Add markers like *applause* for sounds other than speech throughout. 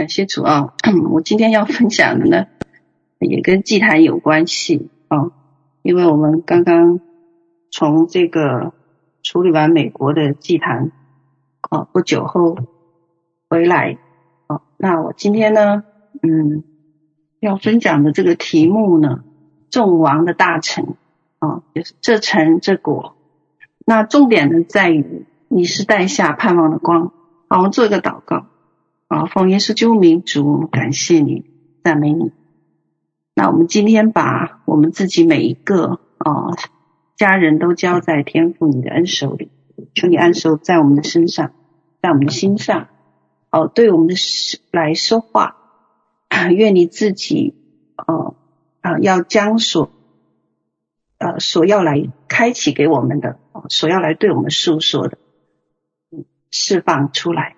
感谢主啊！*clears throat* 我今天要分享的呢，也跟祭坛有关系啊，因为我们刚刚从这个处理完美国的祭坛啊，不久后回来啊。那我今天呢，嗯，要分享的这个题目呢，众王的大臣啊，就是这城这国。那重点呢，在于你是带下盼望的光。好，我们做一个祷告。啊，奉耶稣救名主，感谢你，赞美你。那我们今天把我们自己每一个啊家人都交在天父你的恩手里，求你安守在我们的身上，在我们的心上，哦，对我们的来说话。愿你自己，哦啊，要将所呃所要来开启给我们的，所要来对我们诉说的，释放出来。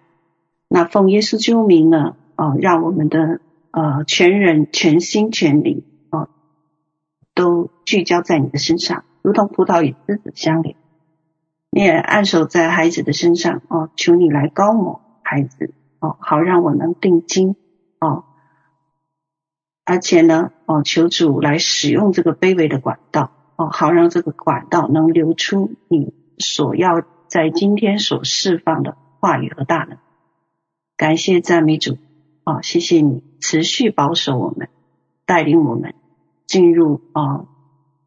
那奉耶稣之名呢？啊，让我们的呃全人、全心、全灵啊，都聚焦在你的身上，如同葡萄与枝子相连。你也按手在孩子的身上哦，求你来膏抹孩子哦，好让我能定睛哦。而且呢，哦，求主来使用这个卑微的管道哦，好让这个管道能流出你所要在今天所释放的话语和大能。感谢赞美主，啊，谢谢你持续保守我们，带领我们进入啊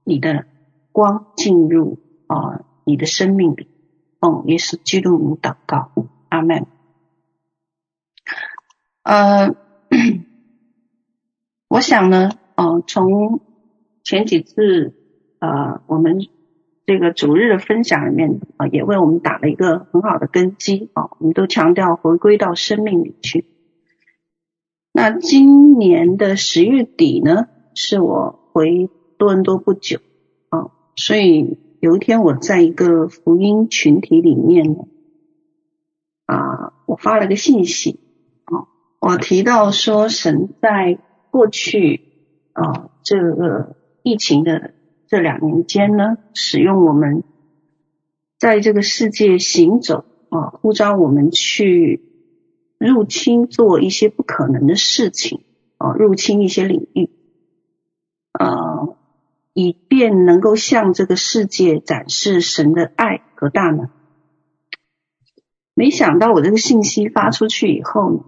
你的光，进入啊你的生命里。奉耶稣基督名祷告，阿门。呃，我想呢，呃，从前几次呃我们。这个主日的分享里面啊，也为我们打了一个很好的根基啊。我们都强调回归到生命里去。那今年的十月底呢，是我回多伦多不久啊，所以有一天我在一个福音群体里面啊，我发了个信息啊，我提到说神在过去啊这个疫情的。这两年间呢，使用我们在这个世界行走啊，呼召我们去入侵，做一些不可能的事情啊，入侵一些领域啊，以便能够向这个世界展示神的爱和大能。没想到我这个信息发出去以后呢，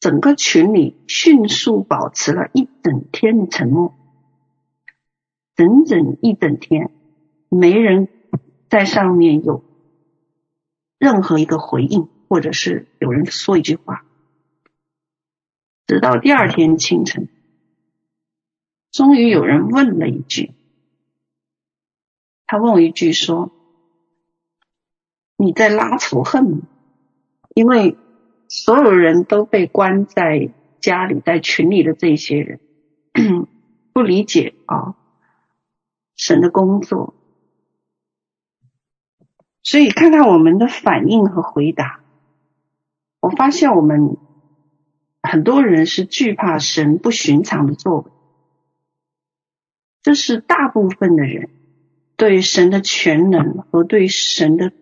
整个群里迅速保持了一整天的沉默。整整一整天，没人在上面有任何一个回应，或者是有人说一句话。直到第二天清晨，终于有人问了一句，他问我一句说：“你在拉仇恨吗？”因为所有人都被关在家里，在群里的这些人 *coughs* 不理解啊。神的工作，所以看看我们的反应和回答，我发现我们很多人是惧怕神不寻常的作为，这是大部分的人对神的全能和对神的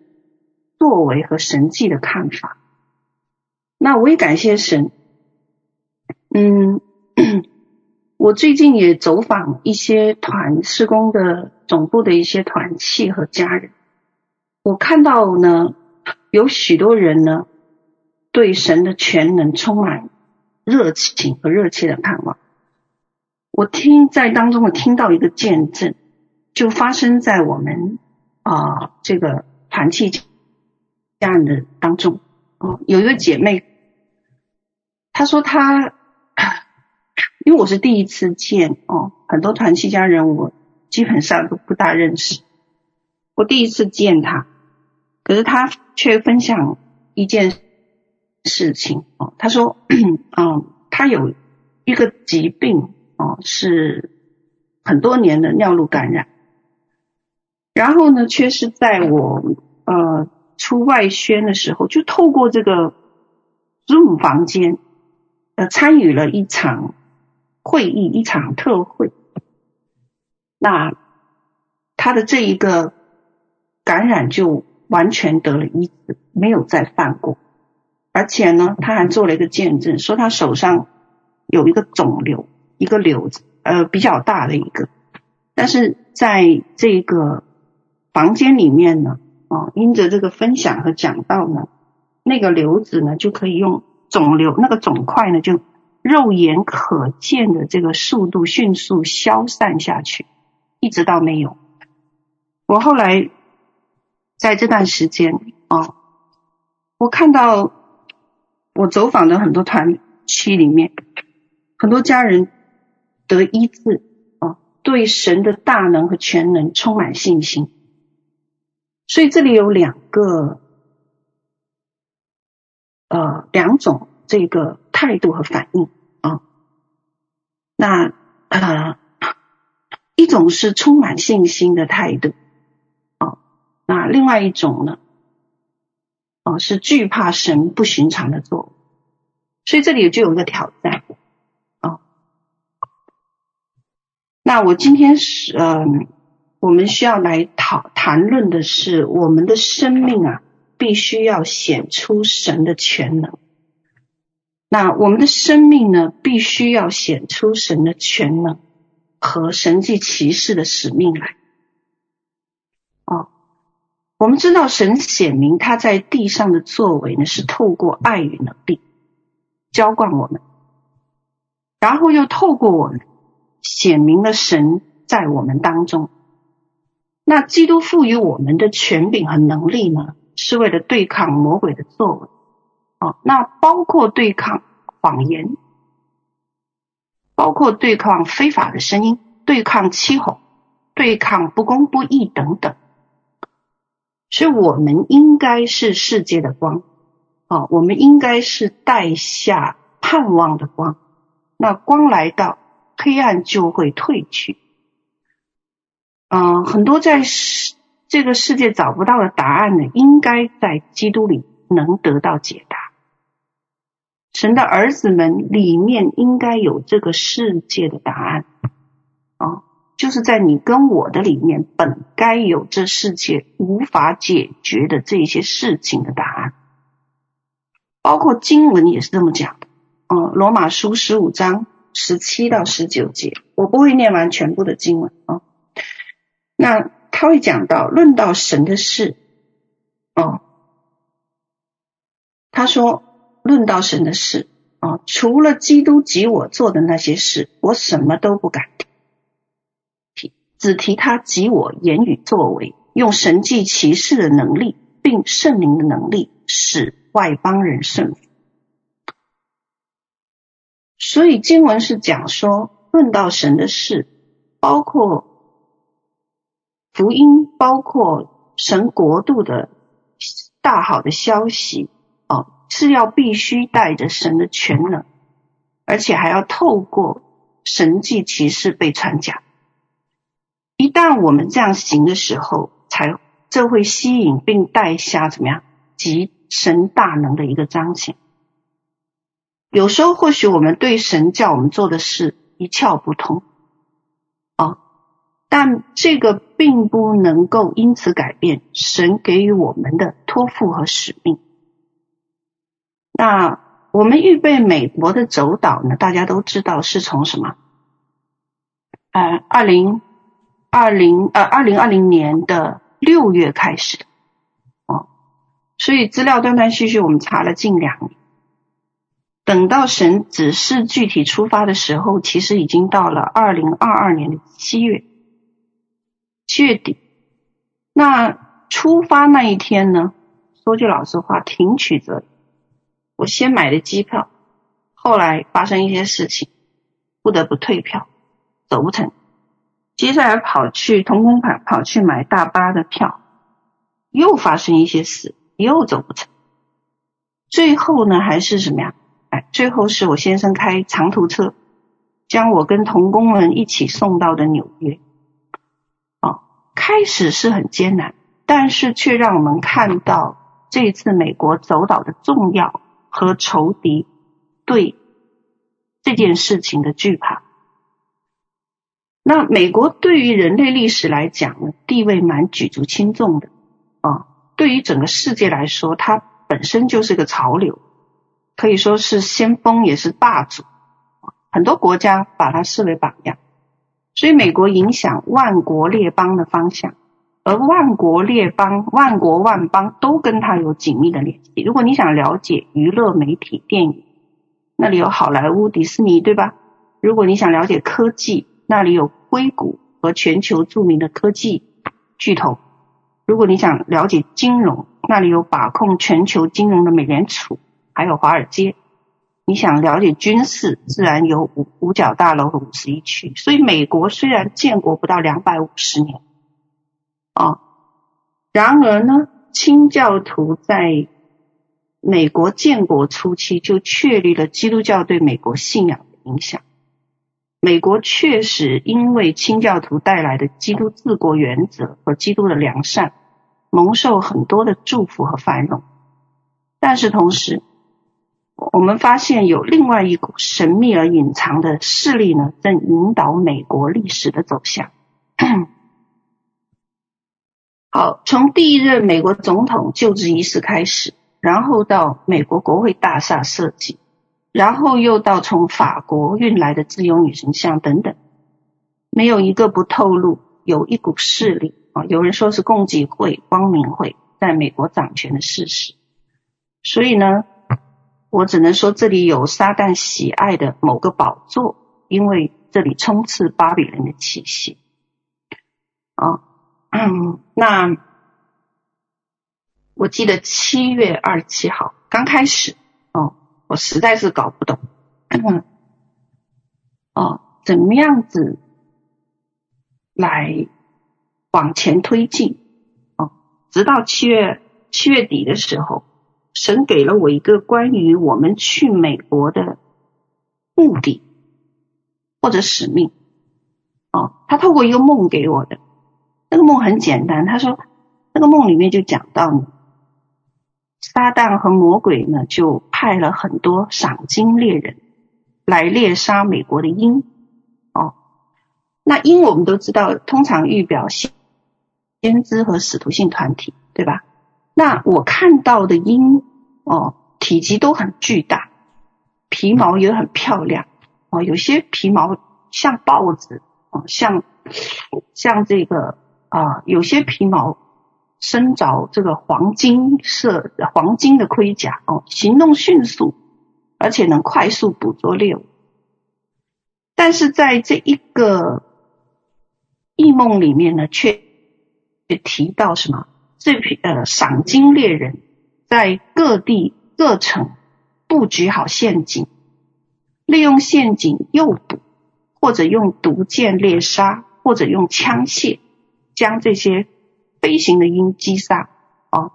作为和神迹的看法。那我也感谢神，嗯。我最近也走访一些团施工的总部的一些团契和家人，我看到呢，有许多人呢，对神的全能充满热情和热切的盼望。我听在当中，我听到一个见证，就发生在我们啊、这个团契家人的当中。哦，有一个姐妹，她说她。因为我是第一次见哦，很多团契家人我基本上都不大认识。我第一次见他，可是他却分享一件事情哦。他说，*clears throat* 嗯，他有一个疾病哦，是很多年的尿路感染。然后呢，却是在我呃出外宣的时候，就透过这个 Zoom 房间呃参与了一场。会议一场特会，那他的这一个感染就完全得了医治，没有再犯过。而且呢，他还做了一个见证，说他手上有一个肿瘤，一个瘤子，呃，比较大的一个。但是在这个房间里面呢，哦，因着这个分享和讲道呢，那个瘤子呢就可以用肿瘤那个肿块呢，就肉眼可见的这个速度迅速消散下去，一直到没有。我后来在这段时间哦，我看到。我走访的很多团区里面，很多家人得医治啊，对神的大能和全能充满信心。所以这里有两个呃两种这个态度和反应啊。那呃一种是充满信心的态度啊，那另外一种呢？哦，是惧怕神不寻常的作为，所以这里就有一个挑战哦。那我今天是嗯，我们需要来讨谈论的是，我们的生命啊，必须要显出神的全能。那我们的生命呢，必须要显出神的全能和神迹奇事的使命来。哦我们知道神显明他在地上的作为呢，是透过爱与能力浇灌我们，然后又透过我们显明了神在我们当中。那基督赋予我们的权柄和能力呢，是为了对抗魔鬼的作为。啊，那包括对抗谎言，包括对抗非法的声音，对抗欺哄，对抗不公不义等等。所以我们应该是世界的光，啊，我们应该是带下盼望的光。那光来到，黑暗就会退去。嗯，很多在世这个世界找不到的答案呢，应该在基督里能得到解答。神的儿子们里面应该有这个世界的答案，啊。就是在你跟我的里面，本该有这世界无法解决的这些事情的答案，包括经文也是这么讲的。嗯，罗马书十五章十七到十九节，我不会念完全部的经文啊。那他会讲到，论到神的事，哦，他说，论到神的事，啊，除了基督及我做的那些事，我什么都不敢提。只提他及我言语作为，用神迹奇事的能力，并圣灵的能力，使外邦人顺服。所以经文是讲说，论到神的事，包括福音，包括神国度的大好的消息，哦，是要必须带着神的全能，而且还要透过神迹奇事被传讲。一旦我们这样行的时候，才这会吸引并带下怎么样？即神大能的一个彰显。有时候或许我们对神叫我们做的事一窍不通，啊，但这个并不能够因此改变神给予我们的托付和使命。那我们预备美国的走岛呢？大家都知道是从什么？呃，二零。二零呃，二零二零年的六月开始，哦，所以资料断断续续，我们查了近两年。等到神指示具体出发的时候，其实已经到了二零二二年的七月，七月底。那出发那一天呢，说句老实话，挺曲折的。我先买的机票，后来发生一些事情，不得不退票，走不成。接下来跑去同工跑跑去买大巴的票，又发生一些事，又走不成。最后呢，还是什么呀？哎，最后是我先生开长途车，将我跟同工们一起送到的纽约。哦，开始是很艰难，但是却让我们看到这次美国走岛的重要和仇敌对这件事情的惧怕。那美国对于人类历史来讲呢，地位蛮举足轻重的啊。对于整个世界来说，它本身就是个潮流可以说是先锋，也是霸主，很多国家把它视为榜样，所以美国影响万国列邦的方向，而万国列邦、万国万邦都跟它有紧密的联系。如果你想了解娱乐媒体、电影，那里有好莱坞、迪士尼，对吧？如果你想了解科技，那里有硅谷和全球著名的科技巨头；如果你想了解金融，那里有把控全球金融的美联储，还有华尔街。你想了解军事，自然有五五角大楼和五十一区。所以，美国虽然建国不到两百五十年，啊，然而呢，清教徒在美国建国初期就确立了基督教对美国信仰的影响。美国确实因为清教徒带来的基督治国原则和基督的良善，蒙受很多的祝福和繁荣。但是同时，我们发现有另外一股神秘而隐藏的势力呢，正引导美国历史的走向。好，从第一任美国总统就职仪式开始，然后到美国国会大厦设计。然后又到从法国运来的自由女神像等等，没有一个不透露有一股势力啊，有人说是共济会、光明会在美国掌权的事实。所以呢，我只能说这里有撒旦喜爱的某个宝座，因为这里充斥巴比伦的气息。啊，嗯，*clears throat* 那我记得七月二十七号刚开始。哦我实在是搞不懂，哦，怎么样子来往前推进？哦，直到七月七月底的时候，神给了我一个关于我们去美国的目的或者使命。哦，他透过一个梦给我的，那个梦很简单，他说那个梦里面就讲到呢。撒旦和魔鬼呢，就派了很多赏金猎人来猎杀美国的鹰。哦，那鹰我们都知道，通常预表先先知和使徒性团体，对吧？那我看到的鹰，哦，体积都很巨大，皮毛也很漂亮。哦，有些皮毛像豹子，哦，像像这个啊，有些皮毛。身着这个黄金色黄金的盔甲哦，行动迅速，而且能快速捕捉猎物。但是在这一个异梦里面呢，却提到什么？这批呃赏金猎人在各地各城布局好陷阱，利用陷阱诱捕，或者用毒箭猎杀，或者用枪械将这些。飞行的鹰击杀哦，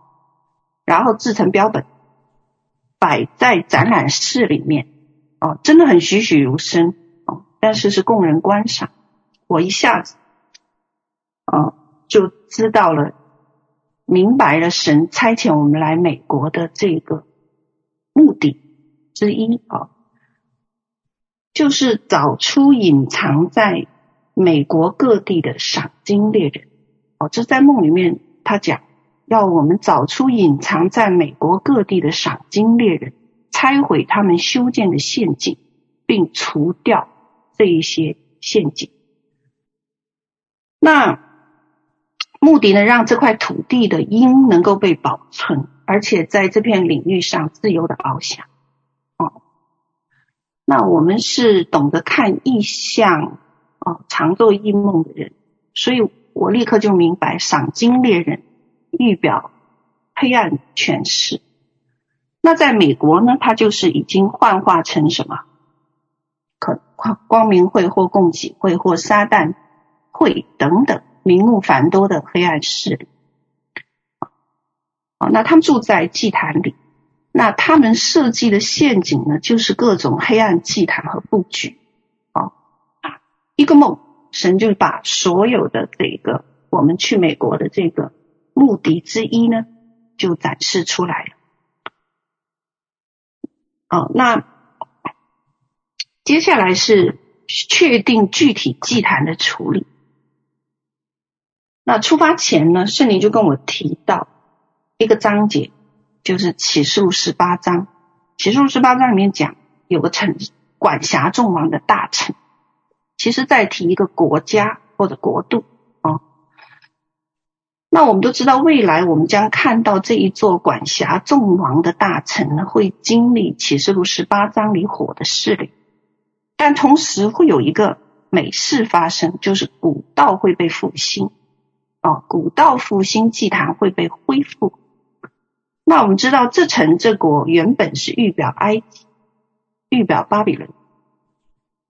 然后制成标本，摆在展览室里面哦，真的很栩栩如生哦，但是是供人观赏。我一下子哦就知道了，明白了神差遣我们来美国的这个目的之一哦，就是找出隐藏在美国各地的赏金猎人。哦，这在梦里面，他讲要我们找出隐藏在美国各地的赏金猎人，拆毁他们修建的陷阱，并除掉这一些陷阱。那目的呢，让这块土地的鹰能够被保存，而且在这片领域上自由的翱翔。哦，那我们是懂得看异象，哦，常做异梦的人，所以。我立刻就明白，赏金猎人预表黑暗权势。那在美国呢，它就是已经幻化成什么？可光光明会或共济会或撒旦会等等名目繁多的黑暗势力。啊，那他们住在祭坛里，那他们设计的陷阱呢，就是各种黑暗祭坛和布局。啊，一个梦。神就把所有的这个我们去美国的这个目的之一呢，就展示出来了。哦，那接下来是确定具体祭坛的处理。那出发前呢，圣灵就跟我提到一个章节，就是启示录十八章，启示录十八章里面讲有个臣管辖众王的大臣，其实在提一个国家或者国度啊。那我们都知道，未来我们将看到这一座管辖众王的大臣呢，会经历启示录十八章里火的试炼，但同时会有一个美事发生，就是古道会被复兴，哦，古道复兴，祭坛会被恢复。那我们知道，这城这国原本是预表埃及，预表巴比伦，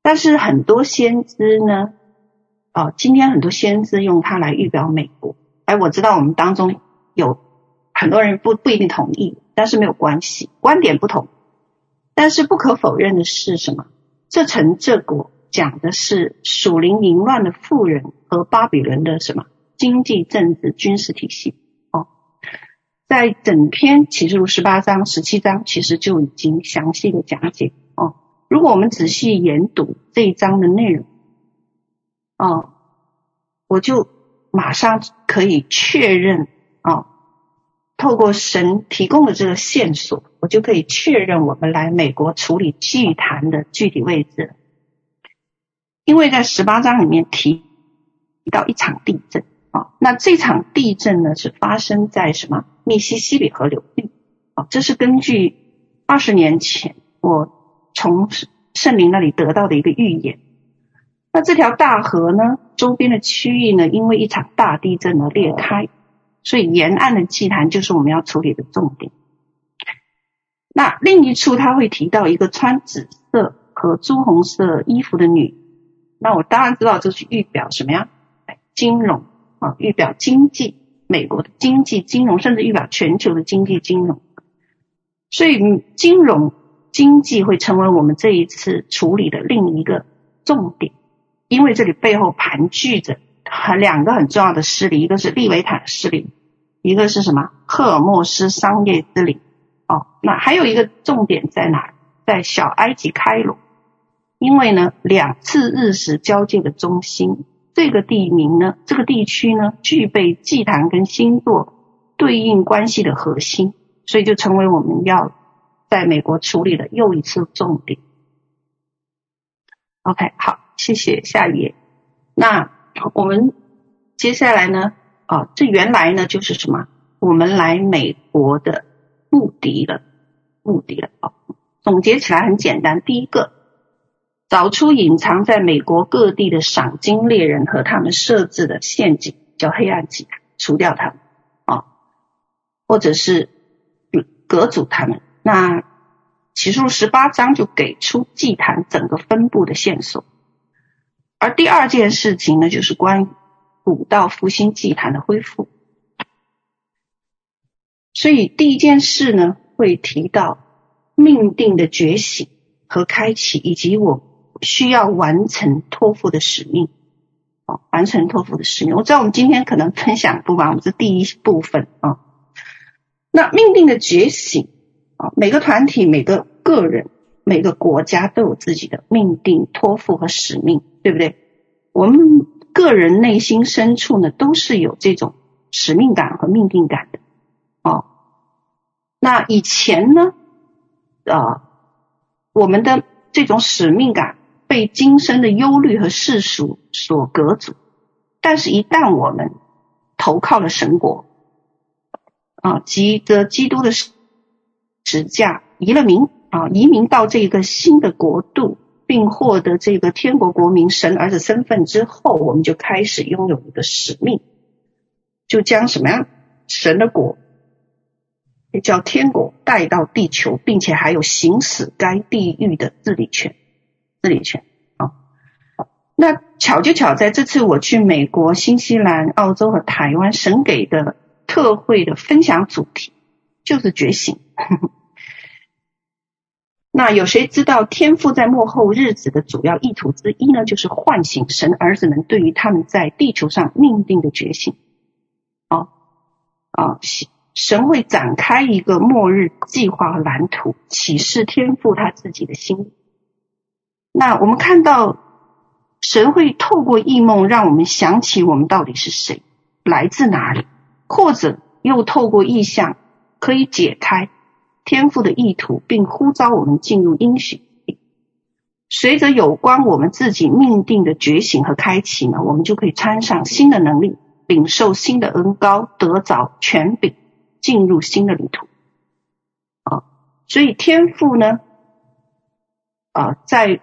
但是很多先知呢，哦，今天很多先知用它来预表美国。哎，我知道我们当中有很多人不不一定同意，但是没有关系，观点不同。但是不可否认的是什么？这城这国讲的是属灵淫乱的妇人和巴比伦的什么经济、政治、军事体系。哦在整篇启示录十八章、十七章，其实就已经详细的讲解。如果我们仔细研读这一章的内容，哦，我就马上可以确认哦，透过神提供的这个线索，我就可以确认我们来美国处理祭坛的具体位置。因为在十八章里面提到一场地震啊、那这场地震呢是发生在什么？密西西比河流域，啊，这是根据二十年前我从圣灵那里得到的一个预言。那这条大河呢，周边的区域呢，因为一场大地震而裂开，所以沿岸的祭坛就是我们要处理的重点。那另一处他会提到一个穿紫色和朱红色衣服的女，那我当然知道这是预表什么呀？金融啊，预表经济。美国的经济金融，甚至预表全球的经济金融，所以金融经济会成为我们这一次处理的另一个重点，因为这里背后盘踞着很两个很重要的势力，一个是利维坦势力，一个是什么赫尔墨斯商业之林。哦，那还有一个重点在哪？在小埃及开罗，因为呢两次日食交界的中心。这个地名呢，这个地区呢，具备祭坛跟星座对应关系的核心，所以就成为我们要在美国处理的又一次重点。OK，好，谢谢。下一页。那我们接下来呢？啊，这原来呢就是什么？我们来美国的目的了，目的了。啊，总结起来很简单，第一个。找出隐藏在美国各地的赏金猎人和他们设置的陷阱，叫黑暗集团，除掉他们啊，或者是隔阻他们。那启示录十八章就给出祭坛整个分布的线索。而第二件事情呢，就是关于古道复兴祭坛的恢复。所以第一件事呢，会提到命定的觉醒和开启，以及我。需要完成托付的使命，哦，完成托付的使命。我知道我们今天可能分享不完，我们是第一部分啊。那命定的觉醒啊，每个团体、每个个人、每个国家都有自己的命定、托付和使命，对不对？我们个人内心深处呢，都是有这种使命感和命定感的。哦，那以前呢，啊，我们的这种使命感。被今生的忧虑和世俗所隔阻，但是，一旦我们投靠了神国，啊，即得基督的十架，移了民啊，移民到这个新的国度，并获得这个天国国民神儿子身份之后，我们就开始拥有一个使命，就将什么样神的国，也叫天国带到地球，并且还有行使该地域的治理权。治理权啊，那巧就巧在这次我去美国、新西兰、澳洲和台湾，神给的特会的分享主题就是觉醒。那有谁知道天父在末后日子的主要意图之一呢？就是唤醒神儿子们对于他们在地球上命定的觉醒。啊啊，神会展开一个末日计划和蓝图，启示天父他自己的心。那我们看到，神会透过异梦让我们想起我们到底是谁，来自哪里，或者又透过意象可以解开天父的意图，并呼召我们进入应许。随着有关我们自己命定的觉醒和开启呢，我们就可以穿上新的能力，领受新的恩高，得着权柄，进入新的旅途。啊，所以天赋呢，啊，在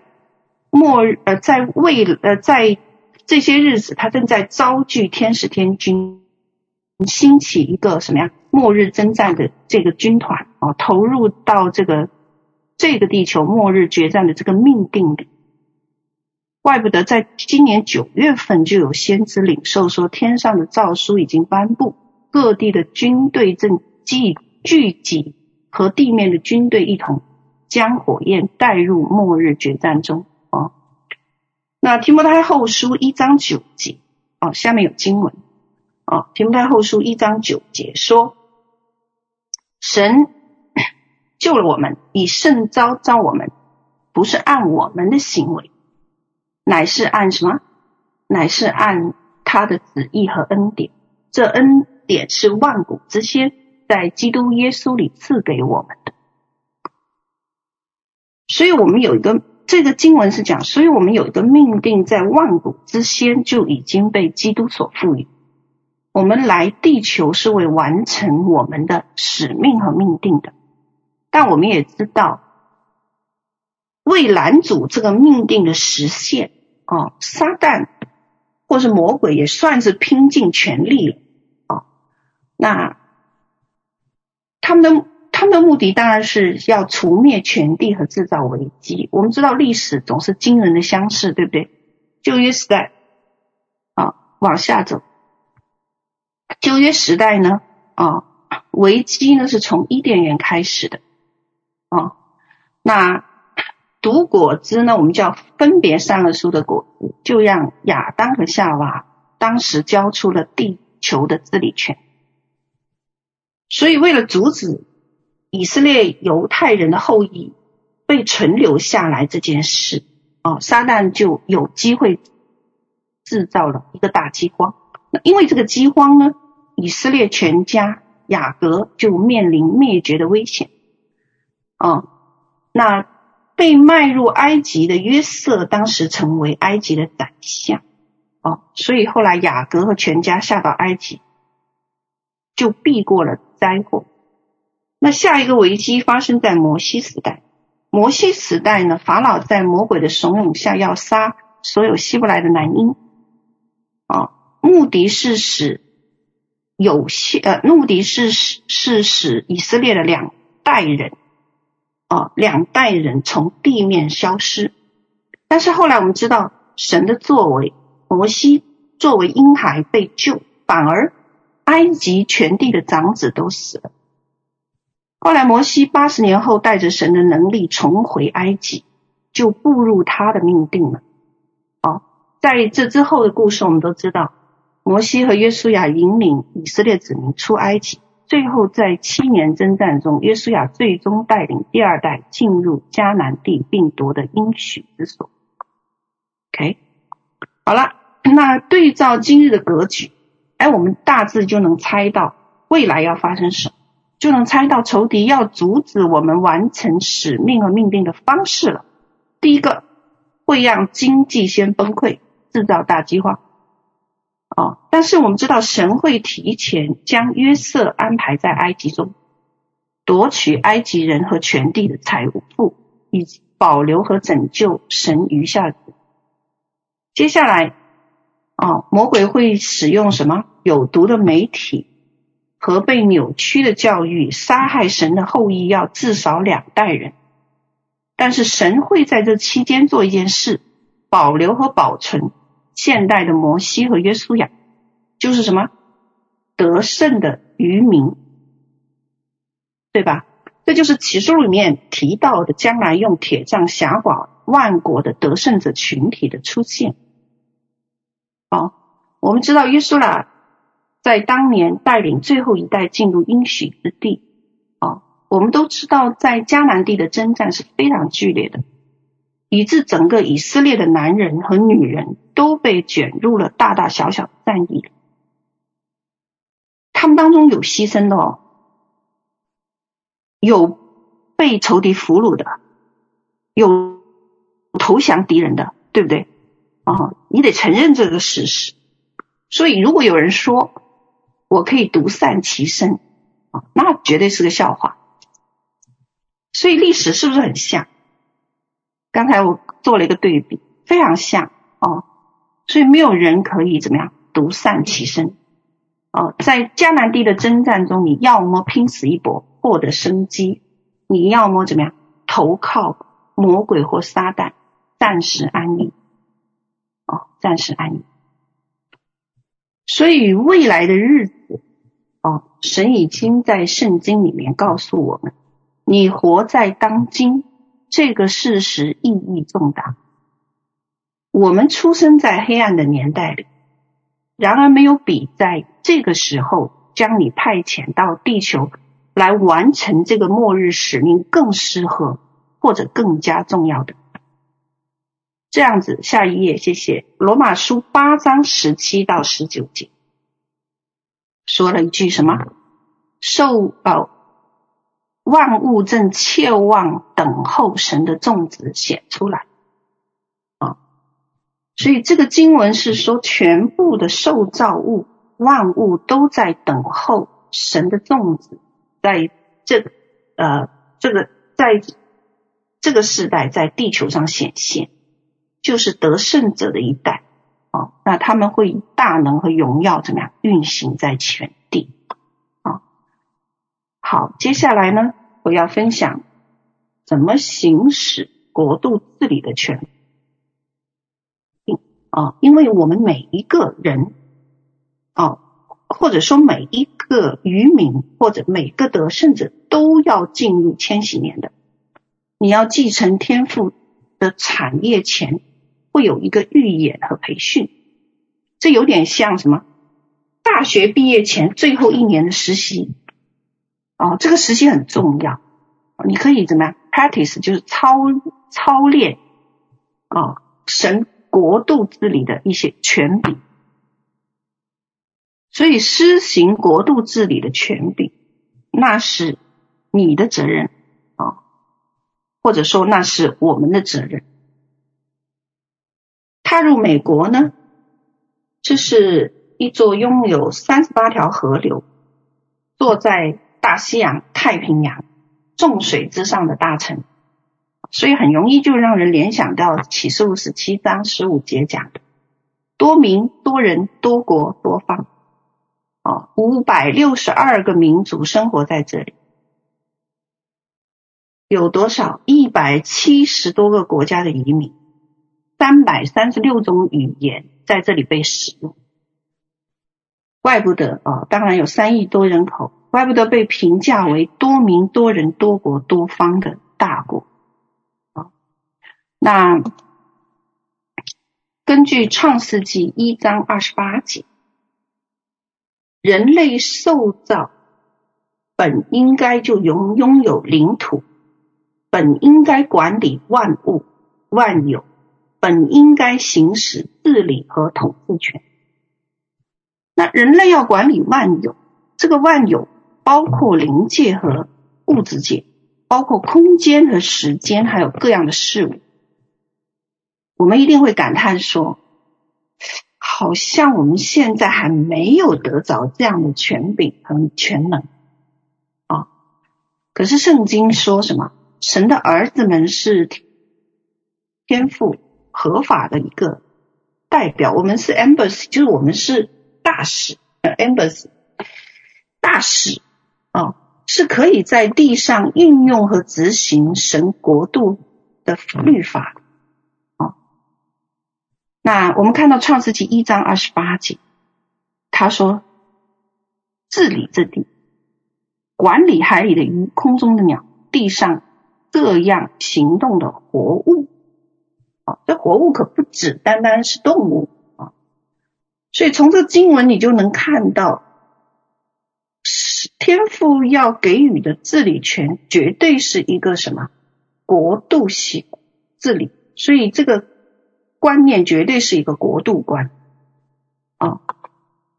末日，呃，在未，呃，在这些日子，他正在召聚天使天军，兴起一个什么呀？末日征战的这个军团啊，投入到这个。这个地球末日决战的这个命定里，怪不得在今年九月份就有先知领受说，天上的诏书已经颁布，各地的军队正聚聚集，和地面的军队一同将火焰带入末日决战中啊。那提摩太后书一章九节哦，下面有经文哦，提摩太后书一章九节说，神。*coughs* 救了我们，以圣召召我们，不是按我们的行为，乃是按什么？乃是按他的旨意和恩典。这恩典是万古之先，在基督耶稣里赐给我们的。所以，我们有一个这个经文是讲，所以我们有一个命定，在万古之先就已经被基督所赋予。我们来地球是为完成我们的使命和命定的。但我们也知道，为拦阻这个命定的实现，哦，撒旦或是魔鬼也算是拼尽全力了，哦，那他们的他们的目的当然是要除灭全地和制造危机。我们知道历史总是惊人的相似，对不对？旧约时代，啊，往下走，旧约时代呢，啊，危机呢是从伊甸园开始的。啊，那毒果子呢？我们叫分别善恶树的果子，就让亚当和夏娃当时交出了地球的治理权。所以，为了阻止以色列犹太人的后裔被存留下来这件事，啊，撒旦就有机会制造了一个大饥荒。因为这个饥荒呢，以色列全家雅各就面临灭绝的危险。哦，那被卖入埃及的约瑟当时成为埃及的宰相，哦，所以后来雅各和全家下到埃及，就避过了灾祸。那下一个危机发生在摩西时代。摩西时代呢，法老在魔鬼的怂恿下要杀所有希伯来的男婴，哦，目的是使有些呃，目的是使是使以色列的两代人。啊，两代人从地面消失，但是后来我们知道神的作为，摩西作为婴孩被救，反而埃及全地的长子都死了。后来摩西八十年后带着神的能力重回埃及，就步入他的命定了。哦，在这之后的故事我们都知道，摩西和约书亚引领以色列子民出埃及。最后，在七年征战中，约书亚最终带领第二代进入迦南地，并夺得应许之所。OK，好了，那对照今日的格局，哎，我们大致就能猜到未来要发生什么，就能猜到仇敌要阻止我们完成使命和命定的方式了。第一个，会让经济先崩溃，制造大饥荒。哦，但是我们知道神会提前将约瑟安排在埃及中，夺取埃及人和全地的财富，以及保留和拯救神余下的。接下来，哦，魔鬼会使用什么有毒的媒体和被扭曲的教育，杀害神的后裔，要至少两代人。但是神会在这期间做一件事，保留和保存。现代的摩西和约书亚，就是什么得胜的渔民，对吧？这就是启示录里面提到的将来用铁杖辖管万国的得胜者群体的出现。好，我们知道约书亚在当年带领最后一代进入应许之地。啊，我们都知道在迦南地的征战是非常剧烈的。以致整个以色列的男人和女人都被卷入了大大小小的战役，他们当中有牺牲的哦，有被仇敌俘虏的，有投降敌人的，对不对？哦，你得承认这个事实。所以，如果有人说我可以独善其身，啊，那绝对是个笑话。所以历史是不是很像？刚才我做了一个对比，非常像哦。所以没有人可以怎么样独善其身。哦，在迦南地的征战中，你要么拼死一搏获得生机，你要么怎么样投靠魔鬼或撒旦，暂时安逸。哦，暂时安逸。所以未来的日子，哦，神已经在圣经里面告诉我们，你活在当今，这个事实意义重大。我们出生在黑暗的年代里，然而没有比在这个时候将你派遣到地球来完成这个末日使命更适合或者更加重要的。这样子，下一页，谢谢。罗马书八章十七到十九节说了一句什么？受呃，万物正切望等候神的种子显出来啊。所以这个经文是说，全部的受造物、万物都在等候神的种子，在这呃这个在这个时代在地球上显现。就是得胜者的一代，哦，那他们会以大能和荣耀怎么样运行在全？好，接下来呢，我要分享怎么行使国度治理的权利。啊，因为我们每一个人，啊，或者说每一个渔民或者每个得胜者都要进入千禧年的，你要继承天赋的产业前。会有一个预演和培训，这有点像什么？大学毕业前最后一年的实习哦，这个实习很重要，你可以怎么样？practice 就是操操练啊，神国度治理的一些权柄，所以施行国度治理的权柄，那是你的责任啊，或者说那是我们的责任。踏入美国呢，这是一座拥有三十八条河流，坐在大西洋太平洋众水之上的大城，所以很容易就让人联想到启示录十七章十五节讲的多民多人多国多方，哦，五百六十二个民族生活在这里，有多少？一百七十多个国家的移民。三百三十六种语言在这里被使用，怪不得啊、当然有三亿多人口，怪不得被评价为多民多人多国多方的大国啊、那根据创世纪一章二十八节，人类受造本应该就拥拥有领土，本应该管理万物万有。本应该行使治理和统治权。那人类要管理万有，这个万有包括灵界和物质界，包括空间和时间，还有各样的事物。我们一定会感叹说，好像我们现在还没有得着这样的权柄和权能啊。可是圣经说什么？神的儿子们是天赋。合法的一个代表，我们是 embassy，就是我们是大使，呃，embassy 大使啊，哦，是可以在地上运用和执行神国度的律法啊，那我们看到创世纪一章二十八节，他说治理这地，管理海里的鱼，空中的鸟，地上各样行动的活物。啊，这活物可不只单单是动物，所以从这个经文你就能看到，天父要给予的治理权绝对是一个什么国度性治理，所以这个观念绝对是一个国度观啊。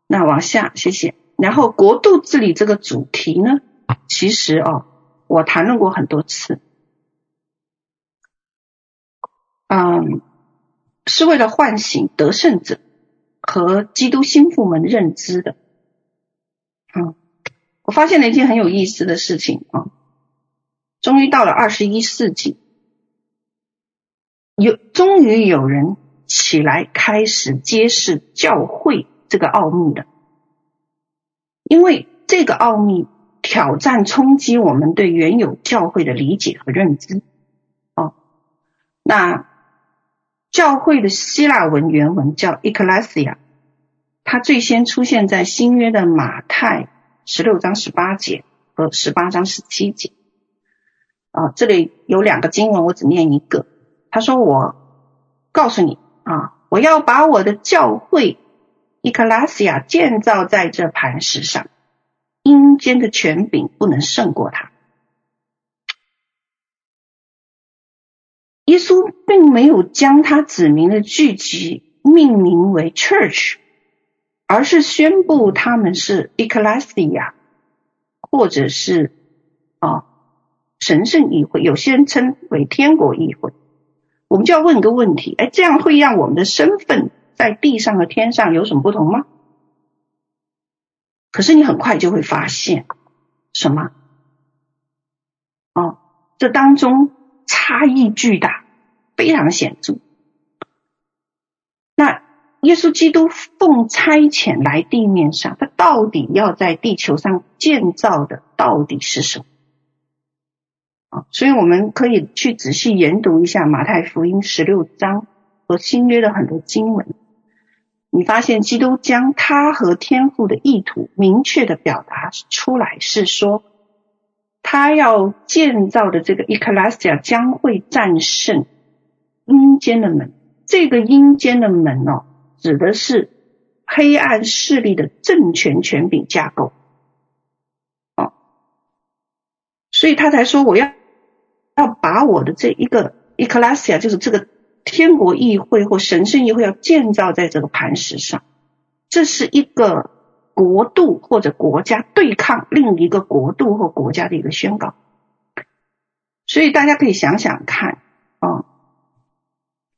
那往下，谢谢。然后国度治理这个主题呢，其实啊，我谈论过很多次，嗯，是为了唤醒得胜者和基督心腹们认知的。嗯，我发现了一件很有意思的事情啊，终于到了二十一世纪，有终于有人起来开始揭示教会这个奥秘的，因为这个奥秘。挑战冲击我们对原有教会的理解和认知。哦，那教会的希腊文原文叫 ekklesia，它最先出现在新约的马太十六章十八节和十八章十七节。啊，这里有两个经文，我只念一个。他说：“我告诉你啊，我要把我的教会 ekklesia 建造在这磐石上。”阴间的权柄不能胜过他。耶稣并没有将他指明的聚集命名为 church，而是宣布他们是 ecclesia，或者是啊神圣议会，有些人称为天国议会。我们就要问一个问题：哎，这样会让我们的身份在地上和天上有什么不同吗？可是你很快就会发现，什么？哦，这当中差异巨大，非常显著。那耶稣基督奉差遣来地面上，他到底要在地球上建造的到底是什么？啊，所以我们可以去仔细研读一下马太福音十六章和新约的很多经文。你发现基督将他和天父的意图明确的表达出来，是说他要建造的这个 Ecclesia 将会战胜阴间的门。这个阴间的门哦，指的是黑暗势力的政权权柄架构。哦，所以他才说我要要把我的这一个 Ecclesia，就是这个。天国议会或神圣议会要建造在这个磐石上，这是一个国度或者国家对抗另一个国度或国家的一个宣告。所以大家可以想想看啊，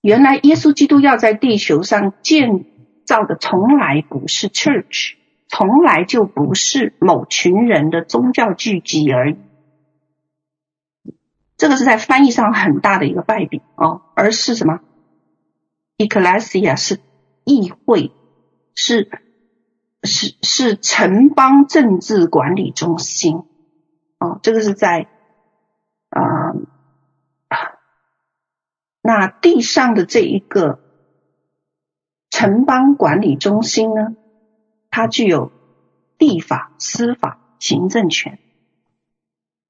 原来耶稣基督要在地球上建造的从来不是 church，从来就不是某群人的宗教聚集而已。这个是在翻译上很大的一个败笔哦，而是什么？Ecclesia 是议会，是是是城邦政治管理中心哦。这个是在啊、那地上的这一个城邦管理中心呢，它具有立法、司法、行政权。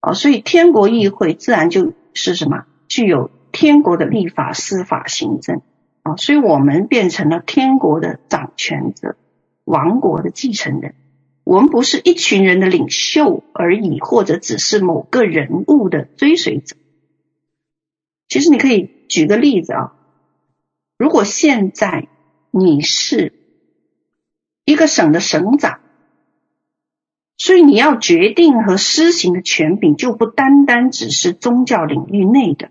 哦，所以天国议会自然就是什么？具有天国的立法、司法、行政。啊，所以我们变成了天国的掌权者，王国的继承人。我们不是一群人的领袖而已，或者只是某个人物的追随者。其实你可以举个例子啊，如果现在你是一个省的省长。所以你要决定和施行的权柄就不单单只是宗教领域内的，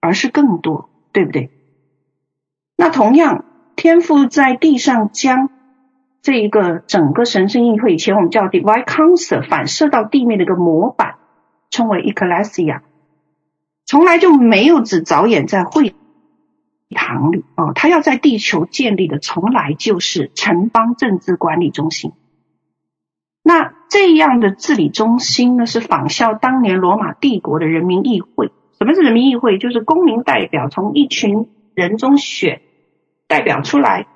而是更多，对不对？那同样，天父在地上将这一个整个神圣议会，以前我们叫 Divine Council，反射到地面的一个模板，称为 Ecclesia，从来就没有只着眼在会堂里哦，他要在地球建立的，从来就是城邦政治管理中心。那这样的治理中心呢，是仿效当年罗马帝国的人民议会。什么是人民议会？就是公民代表从一群人中选代表出来，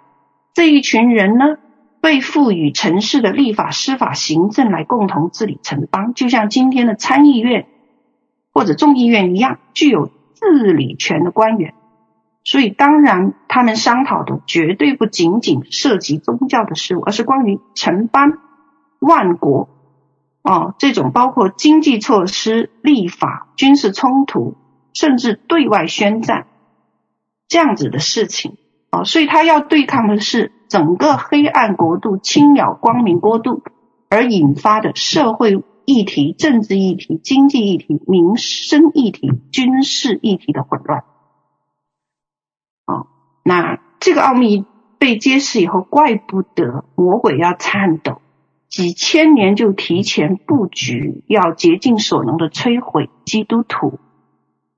这一群人呢，被赋予城市的立法、司法、行政来共同治理城邦，就像今天的参议院或者众议院一样，具有治理权的官员。所以，当然他们商讨的绝对不仅仅涉及宗教的事务，而是关于城邦。万国哦，这种包括经济措施、立法、军事冲突，甚至对外宣战这样子的事情哦，所以他要对抗的是整个黑暗国度侵扰光明国度而引发的社会议题、政治议题、经济议题、民生议题、军事议题的混乱。哦，那这个奥秘被揭示以后，怪不得魔鬼要颤抖，几千年就提前布局，要竭尽所能的摧毁基督徒，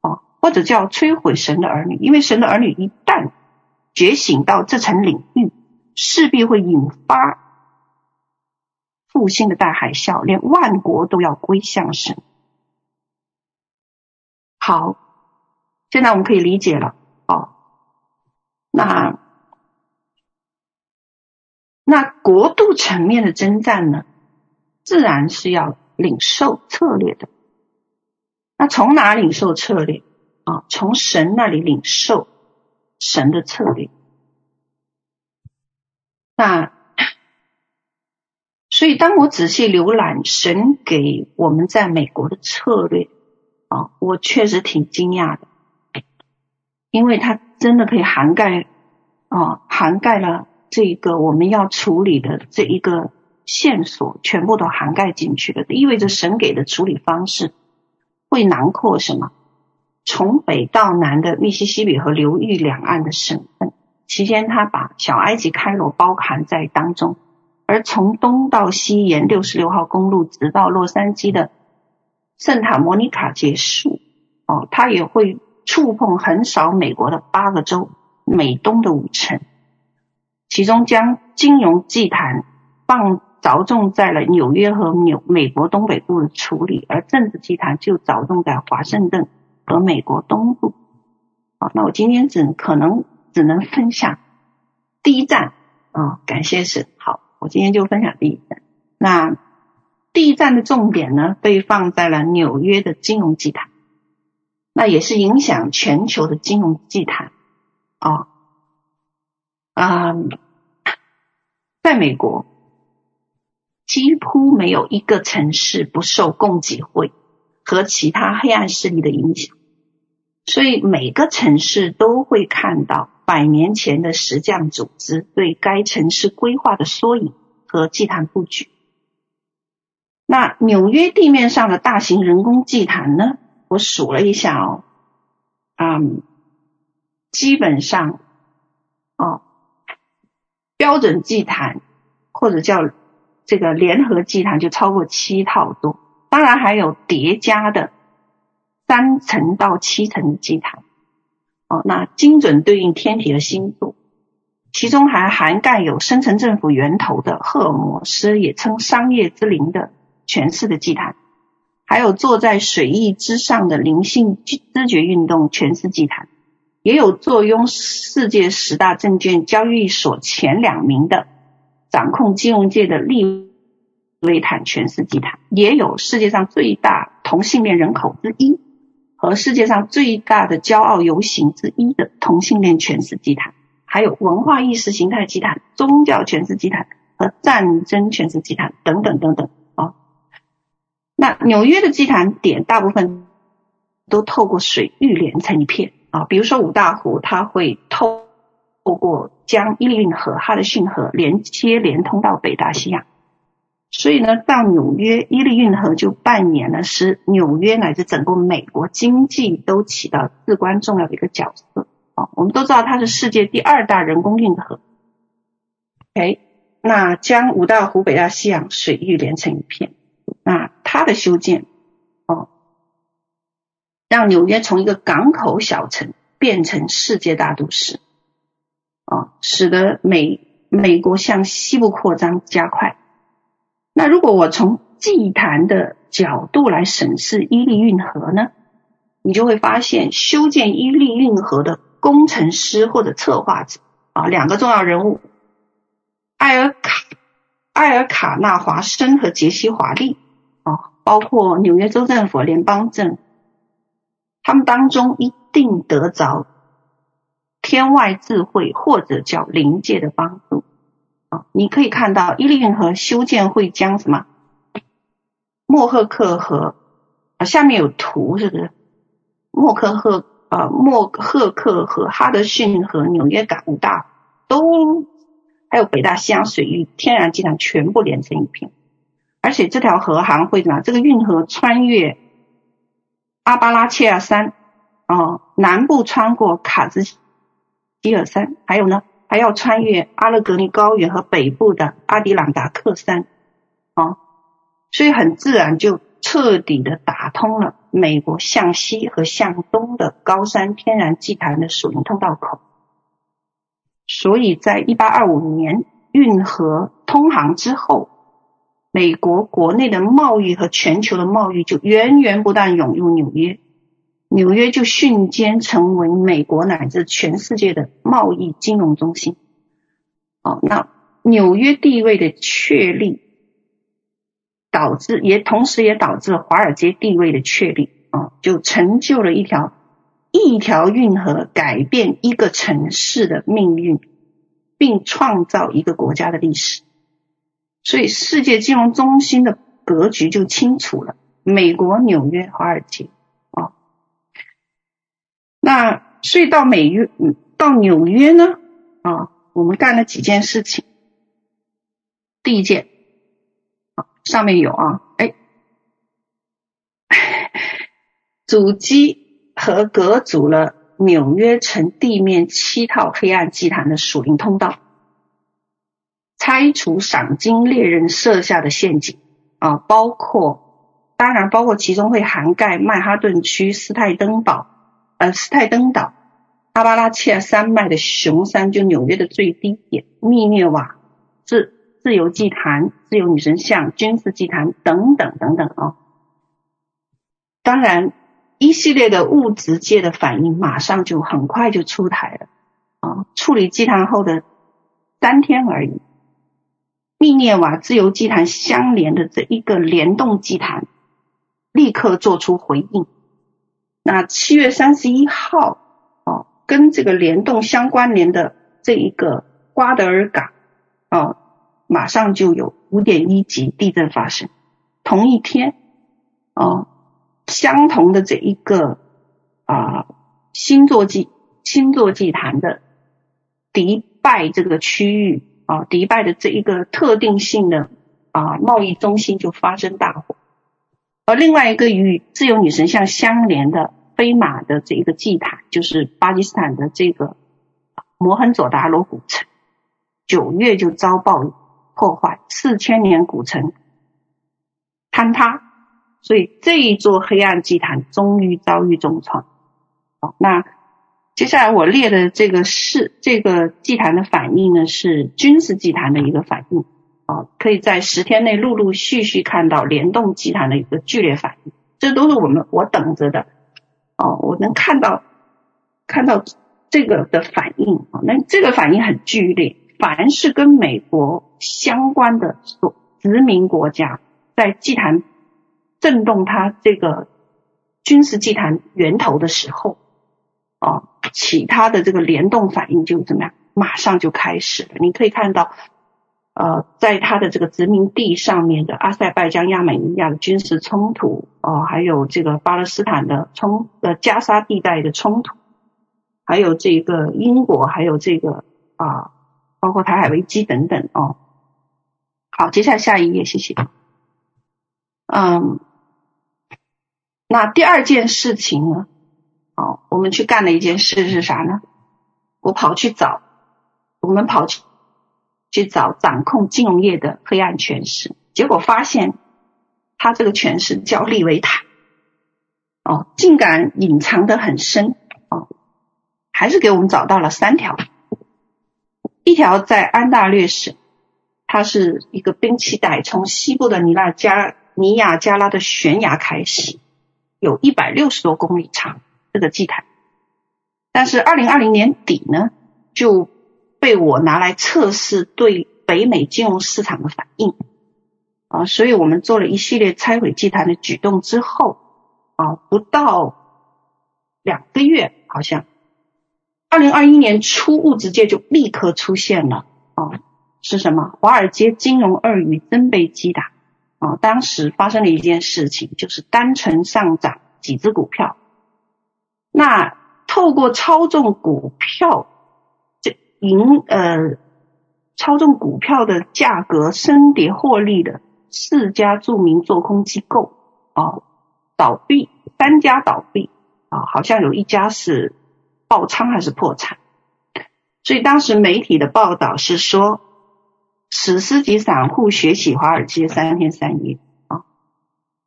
哦，或者叫摧毁神的儿女，因为神的儿女一旦觉醒到这层领域，势必会引发。复兴的大海啸，连万国都要归向神。好，现在我们可以理解了哦。那那国度层面的征战呢，自然是要领受策略的。那从哪领受策略啊？从神那里领受神的策略。那。所以，当我仔细浏览神给我们在美国的策略啊，我确实挺惊讶的，因为它真的可以涵盖啊，涵盖了这一个我们要处理的这一个线索，全部都涵盖进去了。意味着神给的处理方式会囊括什么？从北到南的密西西比河流域两岸的省份，期间他把小埃及开罗包含在当中。而从东到西沿六十六号公路直到洛杉矶的圣塔莫尼卡结束，哦，他也会触碰横扫美国的八个州、美东的五城，其中将金融祭坛放着重在了纽约和纽美国东北部的处理，而政治祭坛就着重在华盛顿和美国东部。好，那我今天只可能只能分享第一站啊，感谢神，好。我今天就分享第一站。那第一站的重点呢，被放在了纽约的金融祭坛，那也是影响全球的金融祭坛啊啊，在美国几乎没有一个城市不受供给会和其他黑暗势力的影响，所以每个城市都会看到。百年前的石匠组织对该城市规划的缩影和祭坛布局。那纽约地面上的大型人工祭坛呢？我数了一下哦，嗯，基本上哦，标准祭坛或者叫这个联合祭坛就超过七套多，当然还有叠加的三层到七层的祭坛。那精准对应天体的星座，其中还涵盖有深层政府源头的赫尔墨斯，也称商业之灵的诠释的祭坛，还有坐在水翼之上的灵性知觉运动诠释祭坛，也有坐拥世界十大证券交易所前两名的掌控金融界的利维坦诠释祭坛，也有世界上最大同性恋人口之一。和世界上最大的骄傲游行之一的同性恋诠释祭坛，还有文化意识形态祭坛、宗教诠释祭坛和战争诠释祭坛等等等等啊。那纽约的祭坛点大部分都透过水域连成一片啊，比如说五大湖，它会透透过将伊利运河、哈德逊河连接连通到北大西洋。所以呢，到纽约，伊利运河就扮演了使纽约乃至整个美国经济都起到至关重要的一个角色啊。我们都知道它是世界第二大人工运河。哎，那将五大湖、北大西洋水域连成一片，那它的修建哦，让纽约从一个港口小城变成世界大都市啊，使得美美国向西部扩张加快。那如果我从祭坛的角度来审视伊利运河呢，你就会发现修建伊利运河的工程师或者策划者啊，两个重要人物，艾尔卡艾尔卡纳华生和杰西华利啊，包括纽约州政府、联邦政府，他们当中一定得着天外智慧或者叫灵界的帮助。你可以看到伊利运河修建会将什么莫赫克河啊，下面有图是不是？莫克赫啊，莫赫克河、哈德逊河、纽约港五大都还有北大西洋水域天然气场全部连成一片，而且这条河还会怎么？这个运河穿越阿巴拉契亚山，哦，南部穿过卡兹基尔山，还有呢，还要穿越阿勒格尼高原和北部的阿迪朗达克山，哦，所以很自然就彻底的打通了美国向西和向东的高山天然祭坛的属灵通道口。所以在一八二五年运河通航之后，美国国内的贸易和全球的贸易就源源不断涌入纽约，纽约就瞬间成为美国乃至全世界的贸易金融中心。哦，那纽约地位的确立，导致也同时也导致了华尔街地位的确立。啊，就成就了一条。一条运河改变一个城市的命运，并创造一个国家的历史，所以世界金融中心的格局就清楚了。美国纽约华尔街，那所以到美约到纽约呢啊，我们干了几件事情。第一件，啊，上面有啊，哎，阻击。和隔阻了纽约城地面七套黑暗祭坛的属灵通道，拆除赏金猎人设下的陷阱啊，包括当然包括其中会涵盖曼哈顿区斯泰登堡呃斯泰登岛阿巴拉契亚山脉的熊山，就纽约的最低点密涅瓦自自由祭坛、自由女神像、军事祭坛等等等等啊，当然。一系列的物质界的反应，马上就很快就出台了啊！处理祭坛后的三天而已，密涅瓦自由祭坛相连的这一个联动祭坛，立刻做出回应。那七月三十一号，哦，跟这个联动相关联的这一个瓜德尔港，哦，马上就有五点一级地震发生。同一天，哦。相同的这一个啊星座祭星座祭坛的迪拜这个区域啊，迪拜的这一个特定性的啊贸易中心就发生大火，而另外一个与自由女神像相连的飞马的这一个祭坛，就是巴基斯坦的这个摩亨佐达罗古城，九月就遭暴雨破坏，四千年古城坍塌。所以这一座黑暗祭坛终于遭遇重创。好，那接下来我列的这个是这个祭坛的反应呢，是军事祭坛的一个反应。啊，可以在十天内陆陆续续看到联动祭坛的一个剧烈反应。这都是我们我等着的。哦，我能看到看到这个的反应啊，那这个反应很剧烈。凡是跟美国相关的所殖民国家，在祭坛。震动它这个军事祭坛源头的时候，啊，其他的这个联动反应就怎么样？马上就开始了。你可以看到，呃，在他的这个殖民地上面的阿塞拜疆、亚美尼亚的军事冲突，哦，还有这个巴勒斯坦的冲呃加沙地带的冲突，还有这个英国，还有这个啊，包括台海危机等等哦。好，接下来下一页，谢谢。嗯。那第二件事情呢？哦，我们去干的一件事是啥呢？我跑去找，我们跑去去找掌控金融业的黑暗权势，结果发现他这个权势叫利维坦，哦，竟敢隐藏得很深，哦，还是给我们找到了三条，一条在安大略省，它是一个冰期带，从西部的尼亚加尼亚加拉的悬崖开始。有一百六十多公里长，这个祭坛，但是二零二零年底呢，就被我拿来测试对北美金融市场的反应啊，所以我们做了一系列拆毁祭坛的举动之后啊，不到两个月，好像二零二一年初，物质界就立刻出现了啊，是什么？华尔街金融鳄鱼真被击打。啊，当时发生了一件事情，就是单纯上涨几只股票。那透过操纵股票，这赢呃操纵股票的价格升跌获利的四家著名做空机构啊倒闭，三家倒闭啊，好像有一家是爆仓还是破产。所以当时媒体的报道是说，史诗级散户血洗华尔街三天三夜啊。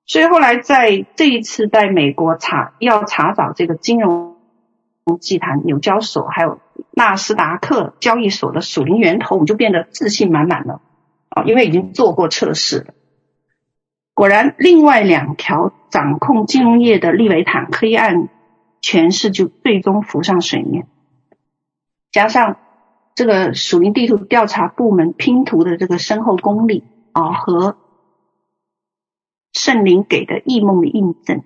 所以后来在这一次在美国查要查找这个金融祭坛、纽交所还有纳斯达克交易所的属灵源头，我们就变得自信满满了啊，因为已经做过测试了。果然，另外两条掌控金融业的利维坦黑暗权势就最终浮上水面。加上这个属灵地图调查部门拼图的这个深厚功力啊，和圣灵给的异梦的印证，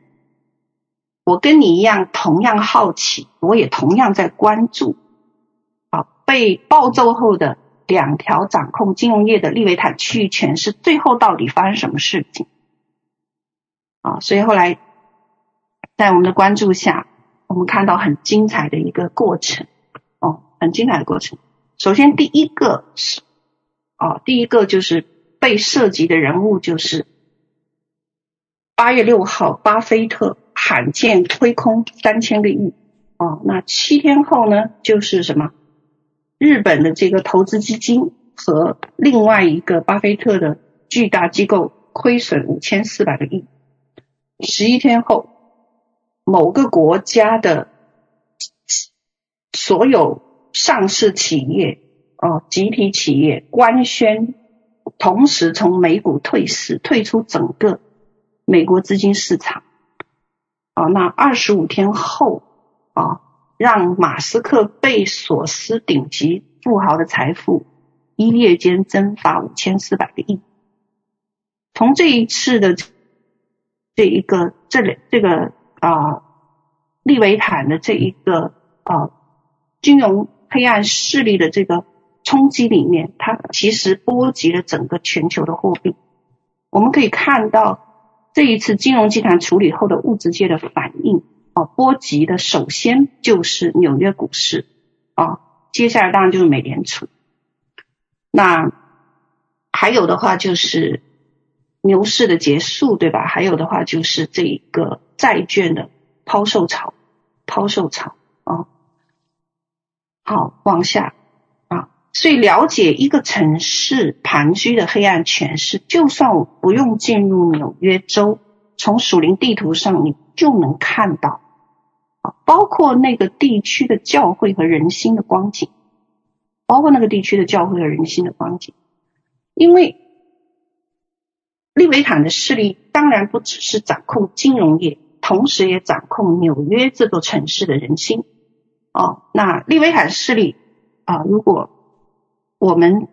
我跟你一样同样好奇，我也同样在关注啊，被暴揍后的两条掌控金融业的利维坦区域权是，最后到底发生什么事情啊？所以后来在我们的关注下，我们看到很精彩的一个过程。哦很精彩的过程。首先，第一个是，哦，第一个就是被涉及的人物就是八月六号，巴菲特罕见亏空三千个亿。哦，那七天后呢，就是什么？日本的这个投资基金和另外一个巴菲特的巨大机构亏损五千四百个亿。十一天后，某个国家的所有。上市企业哦，集体企业官宣，同时从美股退市，退出整个美国资金市场。哦，那二十五天后啊，让马斯克贝索斯顶级富豪的财富一夜间蒸发五千四百个亿。从这一次的这一个这里这个啊利维坦的这一个啊金融。黑暗势力的这个冲击里面，它其实波及了整个全球的货币。我们可以看到这一次金融集团处理后的物质界的反应啊，波及的首先就是纽约股市啊，接下来当然就是美联储。那还有的话就是牛市的结束，对吧？还有的话就是这一个债券的抛售潮，抛售潮啊。好，往下，所以了解一个城市盘踞的黑暗权势，就算我不用进入纽约州，从属灵地图上你就能看到啊，包括那个地区的教会和人心的光景，包括那个地区的教会和人心的光景，因为利维坦的势力当然不只是掌控金融业，同时也掌控纽约这座城市的人心。哦，那利维坦势力啊，如果我们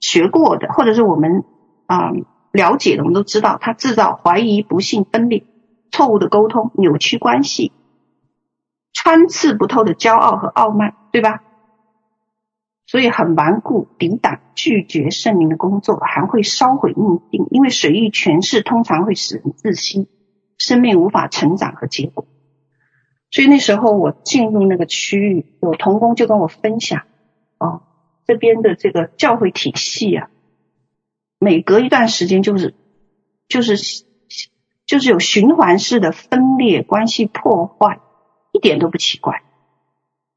学过的，或者是我们啊了解的，我们都知道，它制造怀疑、不信、分裂、错误的沟通、扭曲关系、穿刺不透的骄傲和傲慢，对吧？所以很顽固、抵挡、拒绝圣灵的工作，还会烧毁命定，因为水域权势通常会使人窒息，生命无法成长和结果。所以那时候我进入那个区域，有同工就跟我分享，哦，这边的这个教会体系啊，每隔一段时间就是就是就是有循环式的分裂、关系破坏，一点都不奇怪，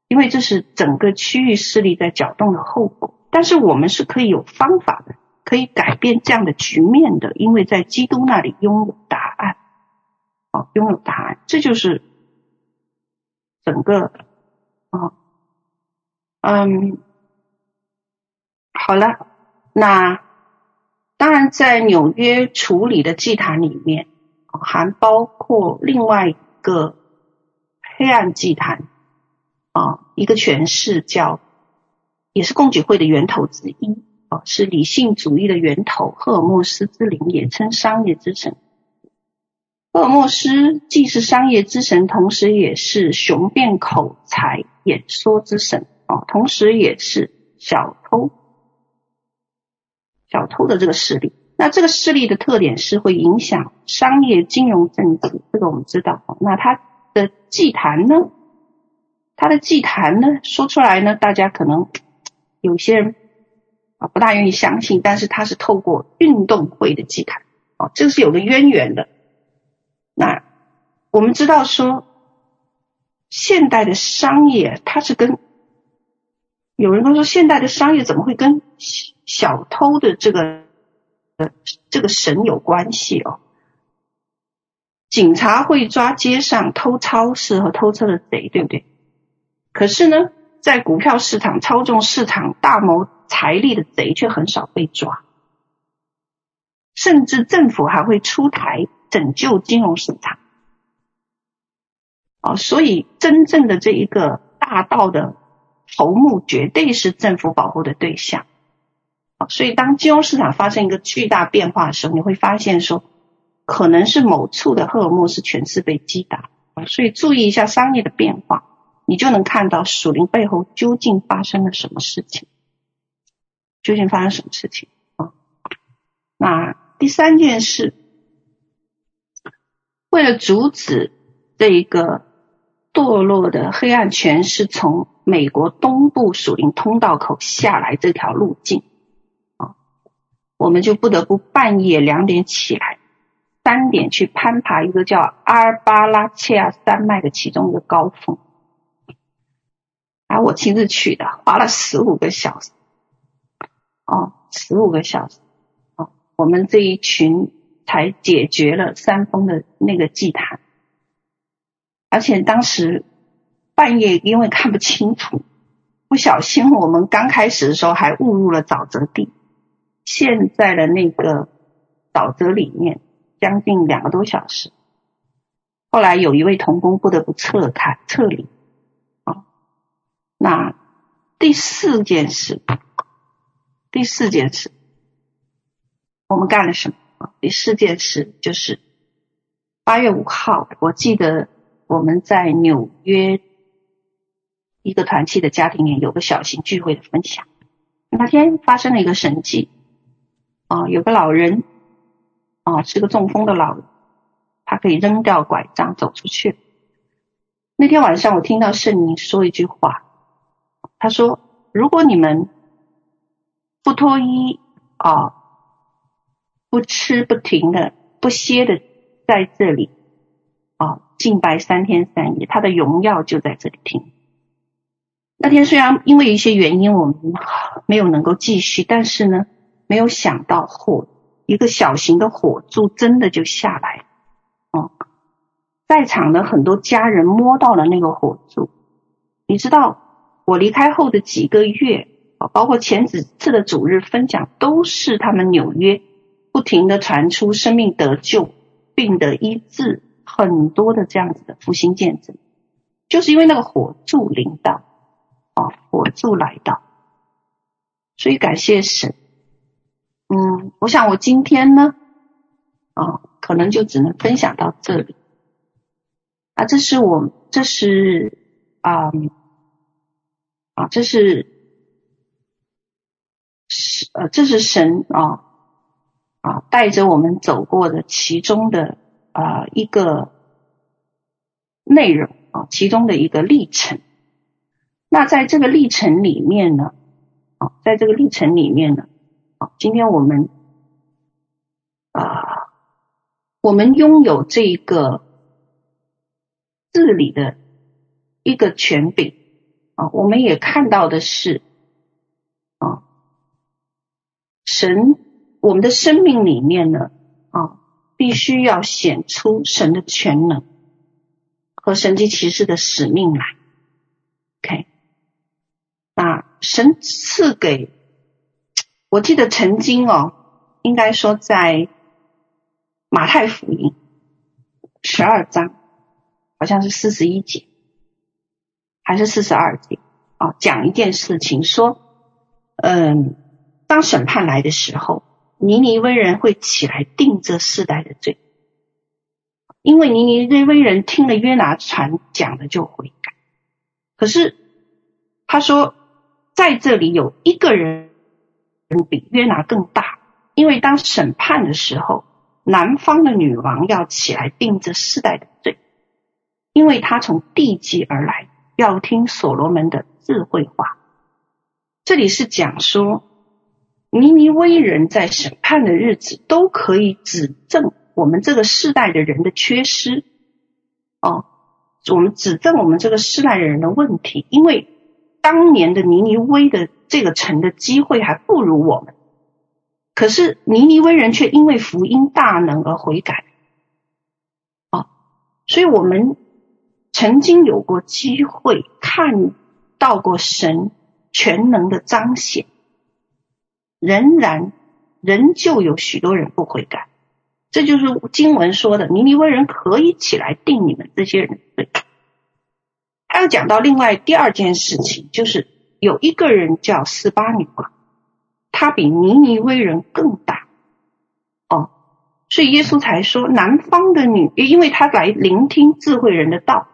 因为这是整个区域势力在搅动的后果。但是我们是可以有方法的，可以改变这样的局面的，因为在基督那里拥有答案，哦，拥有答案，这就是。整个啊，嗯，好了，那当然在纽约处理的祭坛里面，还包括另外一个黑暗祭坛啊，一个权势叫，也是共济会的源头之一啊，是理性主义的源头，赫尔墨斯之灵，也称商业之神。赫尔墨斯既是商业之神，同时也是雄辩口才演说之神啊，同时也是小偷小偷的这个势力。那这个势力的特点是会影响商业、金融、政治，这个我们知道。那他的祭坛呢？他的祭坛呢？说出来呢，大家可能有些人啊不大愿意相信，但是他是透过运动会的祭坛，啊，这个是有个渊源的。那我们知道说，现代的商业它是跟有人都说，现代的商业怎么会跟小偷的这个呃这个神有关系哦？警察会抓街上偷超市和偷车的贼，对不对？可是呢，在股票市场操纵市场、大谋财力的贼却很少被抓，甚至政府还会出台拯救金融市场。哦，所以真正的这一个大盗的头目，绝对是政府保护的对象。啊，所以当金融市场发生一个巨大变化的时候，你会发现说。可能是某处的荷尔蒙是全是被击打，所以注意一下商业的变化，你就能看到属灵背后究竟发生了什么事情，究竟发生什么事情啊？那第三件事，为了阻止这一个堕落的黑暗权势从美国东部属灵通道口下来这条路径，我们就不得不半夜两点起来。三点去攀爬一个叫阿尔巴拉契亚山脉的其中一个高峰，啊，我亲自去的，花了十五个小时，哦，十五个小时，哦，我们这一群才解决了山峰的那个祭坛，而且当时半夜因为看不清楚，不小心我们刚开始的时候还误入了沼泽地，陷在了那个沼泽里面。将近两个多小时，后来有一位同工不得不撤开撤离。啊，那第四件事，第四件事，我们干了什么？啊，第四件事就是八月五号，我记得我们在纽约一个团契的家庭里有个小型聚会的分享。那天发生了一个神迹，啊，有个老人。啊，是个中风的老人，他可以扔掉拐杖走出去。那天晚上，我听到圣灵说一句话，他说：“如果你们不脱衣啊，不吃不停的、不歇的在这里啊敬拜三天三夜，他的荣耀就在这里停。”那天虽然因为一些原因我们没有能够继续，但是呢，没有想到火。一个小型的火柱真的就下来，哦，在场的很多家人摸到了那个火柱。你知道，我离开后的几个月，包括前几次的主日分享，都是他们纽约不停的传出生命得救、病得医治，很多的这样子的复兴见证，就是因为那个火柱临到，哦，火柱来到，所以感谢神。嗯，我想我今天呢，啊，可能就只能分享到这里。啊，这是我，这是啊，啊，这是是呃，这是神啊啊带着我们走过的其中的啊一个内容啊，其中的一个历程。那在这个历程里面呢，啊，在这个历程里面呢。好，今天我们啊，我们拥有这个治理的一个权柄啊，我们也看到的是啊，神，我们的生命里面呢啊，必须要显出神的全能和神迹奇事的使命来。OK，那神赐给。我记得曾经哦，应该说在马太福音十二章，好像是四十一节，还是四十二节啊，讲一件事情，说，嗯，当审判来的时候，尼尼微人会起来定这世代的罪，因为尼尼微人听了约拿传讲的就悔改，可是他说在这里有一个人。比约拿更大，因为当审判的时候，南方的女王要起来定这世代的罪，因为她从地极而来，要听所罗门的智慧话。这里是讲说，尼尼微人在审判的日子都可以指证我们这个世代的人的缺失，哦，我们指证我们这个世代的人的问题，因为当年的尼尼微的这个城的机会还不如我们，可是尼尼微人却因为福音大能而悔改，哦，所以我们曾经有过机会看到过神全能的彰显。仍然，仍旧有许多人不悔改，这就是经文说的：尼尼微人可以起来定你们这些人的罪。他要讲到另外第二件事情，就是有一个人叫斯巴女王，她比尼尼微人更大哦，所以耶稣才说南方的女，因为她来聆听智慧人的道，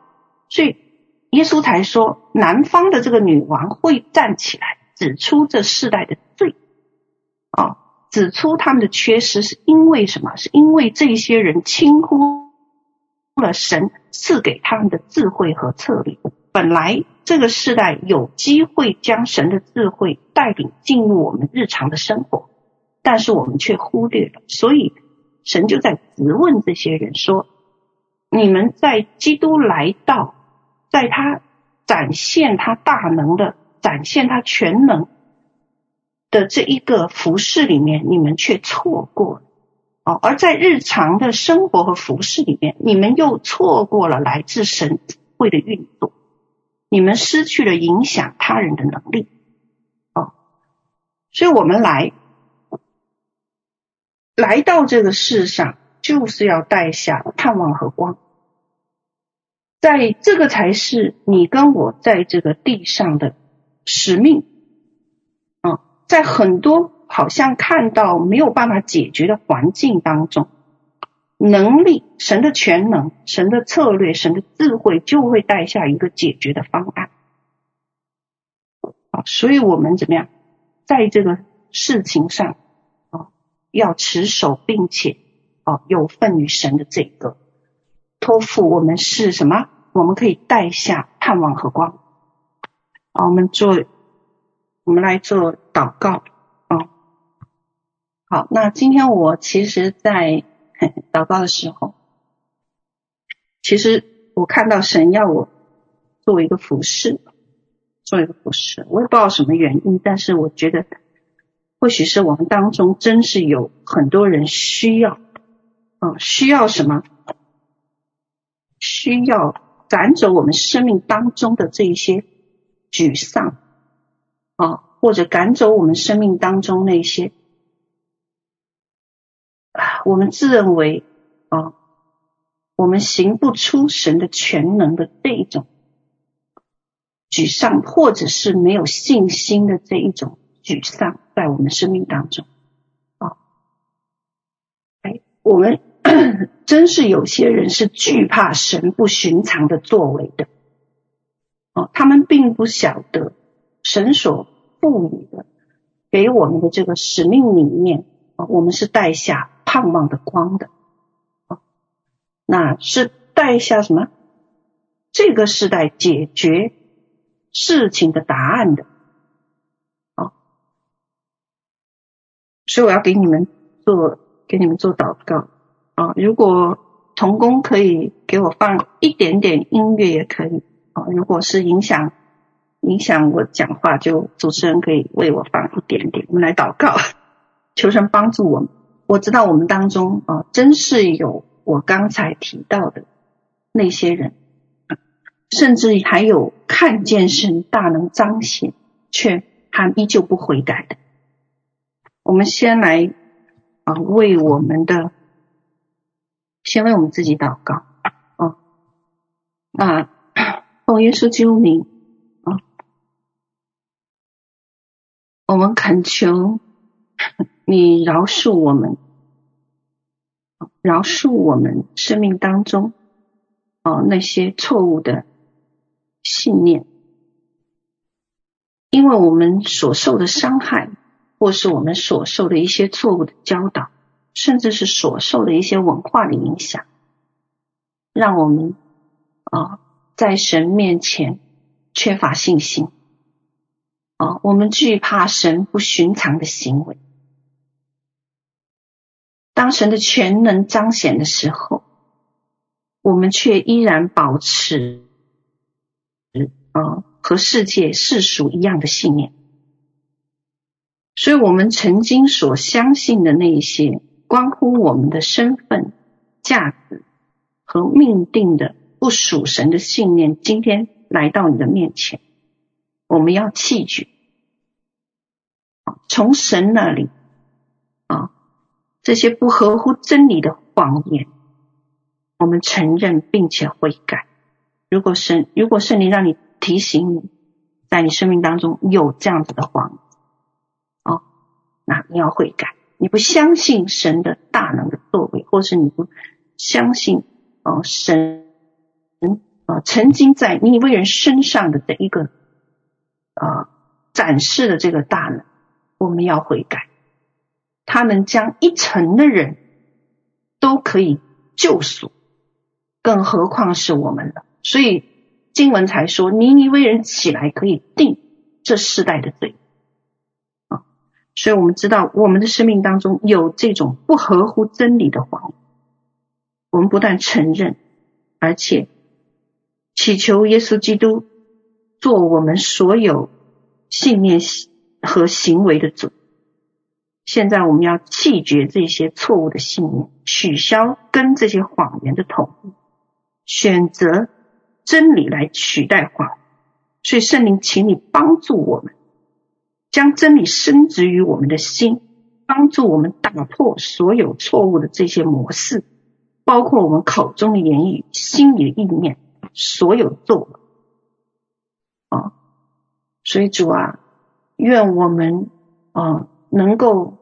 所以耶稣才说南方的这个女王会站起来指出这世代的罪。啊，指出他们的缺失是因为什么？是因为这些人轻忽了神赐给他们的智慧和策略。本来这个世代有机会将神的智慧带领进入我们日常的生活，但是我们却忽略了。所以神就在质问这些人说：“你们在基督来到，在他展现他大能的，展现他全能。”的这一个服饰里面，你们却错过了哦；而在日常的生活和服饰里面，你们又错过了来自神智慧的运作，你们失去了影响他人的能力哦。所以，我们来来到这个世上，就是要带下盼望和光，在这个才是你跟我在这个地上的使命。啊在很多好像看到没有办法解决的环境当中，能力、神的全能、神的策略、神的智慧就会带下一个解决的方案。啊，所以我们怎么样，在这个事情上啊，要持守，并且啊有份于神的这个托付，我们是什么？我们可以带下盼望和光。啊，我们做。我们来做祷告啊、好，那今天我其实，在 *laughs* 祷告的时候，其实我看到神要我做一个服事，做一个服事，我也不知道什么原因，但是我觉得，或许是我们当中真是有很多人需要，嗯，需要什么？需要赶走我们生命当中的这一些沮丧。啊，或者赶走我们生命当中那些，我们自认为啊，我们行不出神的全能的这一种沮丧，或者是没有信心的这一种沮丧，在我们生命当中啊，哎，我们 *coughs* 真是有些人是惧怕神不寻常的作为的，哦，他们并不晓得。神所赋予的，给我们的这个使命里面啊，我们是带下盼望的光的啊，那是带下什么？这个时代解决事情的答案的啊，所以我要给你们做，给你们做祷告啊。如果童工可以给我放一点点音乐也可以啊，如果是影响。影响我讲话，就主持人可以为我放一点点。我们来祷告，求神帮助我们。我知道我们当中啊，真是有我刚才提到的那些人，甚至还有看见神大能彰显，却还依旧不悔改的。我们先来啊，为我们的，先为我们自己祷告啊。那 *coughs* 奉耶稣基督名。我们恳求你饶恕我们，饶恕我们生命当中哦那些错误的信念，因为我们所受的伤害，或是我们所受的一些错误的教导，甚至是所受的一些文化的影响，让我们啊在神面前缺乏信心。啊，我们惧怕神不寻常的行为，当神的全能彰显的时候，我们却依然保持，啊，和世界世俗一样的信念。所以，我们曾经所相信的那一些关乎我们的身份、价值和命定的不属神的信念，今天来到你的面前，我们要弃绝。从神那里，这些不合乎真理的谎言，我们承认并且悔改。如果神，如果圣灵让你提醒你，在你生命当中有这样子的谎言，哦，那你要悔改。你不相信神的大能的作为，或是你不相信哦神啊曾经在你为人身上的这一个啊展示的这个大能。我们要悔改，他能将一城的人都可以救赎，更何况是我们了。所以经文才说，尼尼微人起来可以定这世代的罪啊。所以我们知道，我们的生命当中有这种不合乎真理的谎，我们不但承认，而且祈求耶稣基督做我们所有信念和行为的主，现在我们要弃绝这些错误的信念，取消跟这些谎言的统一，选择真理来取代谎。所以圣灵，请你帮助我们，将真理深植于我们的心，帮助我们打破所有错误的这些模式，包括我们口中的言语、心里的意念，所有作为。啊，所以主啊。愿我们啊能够，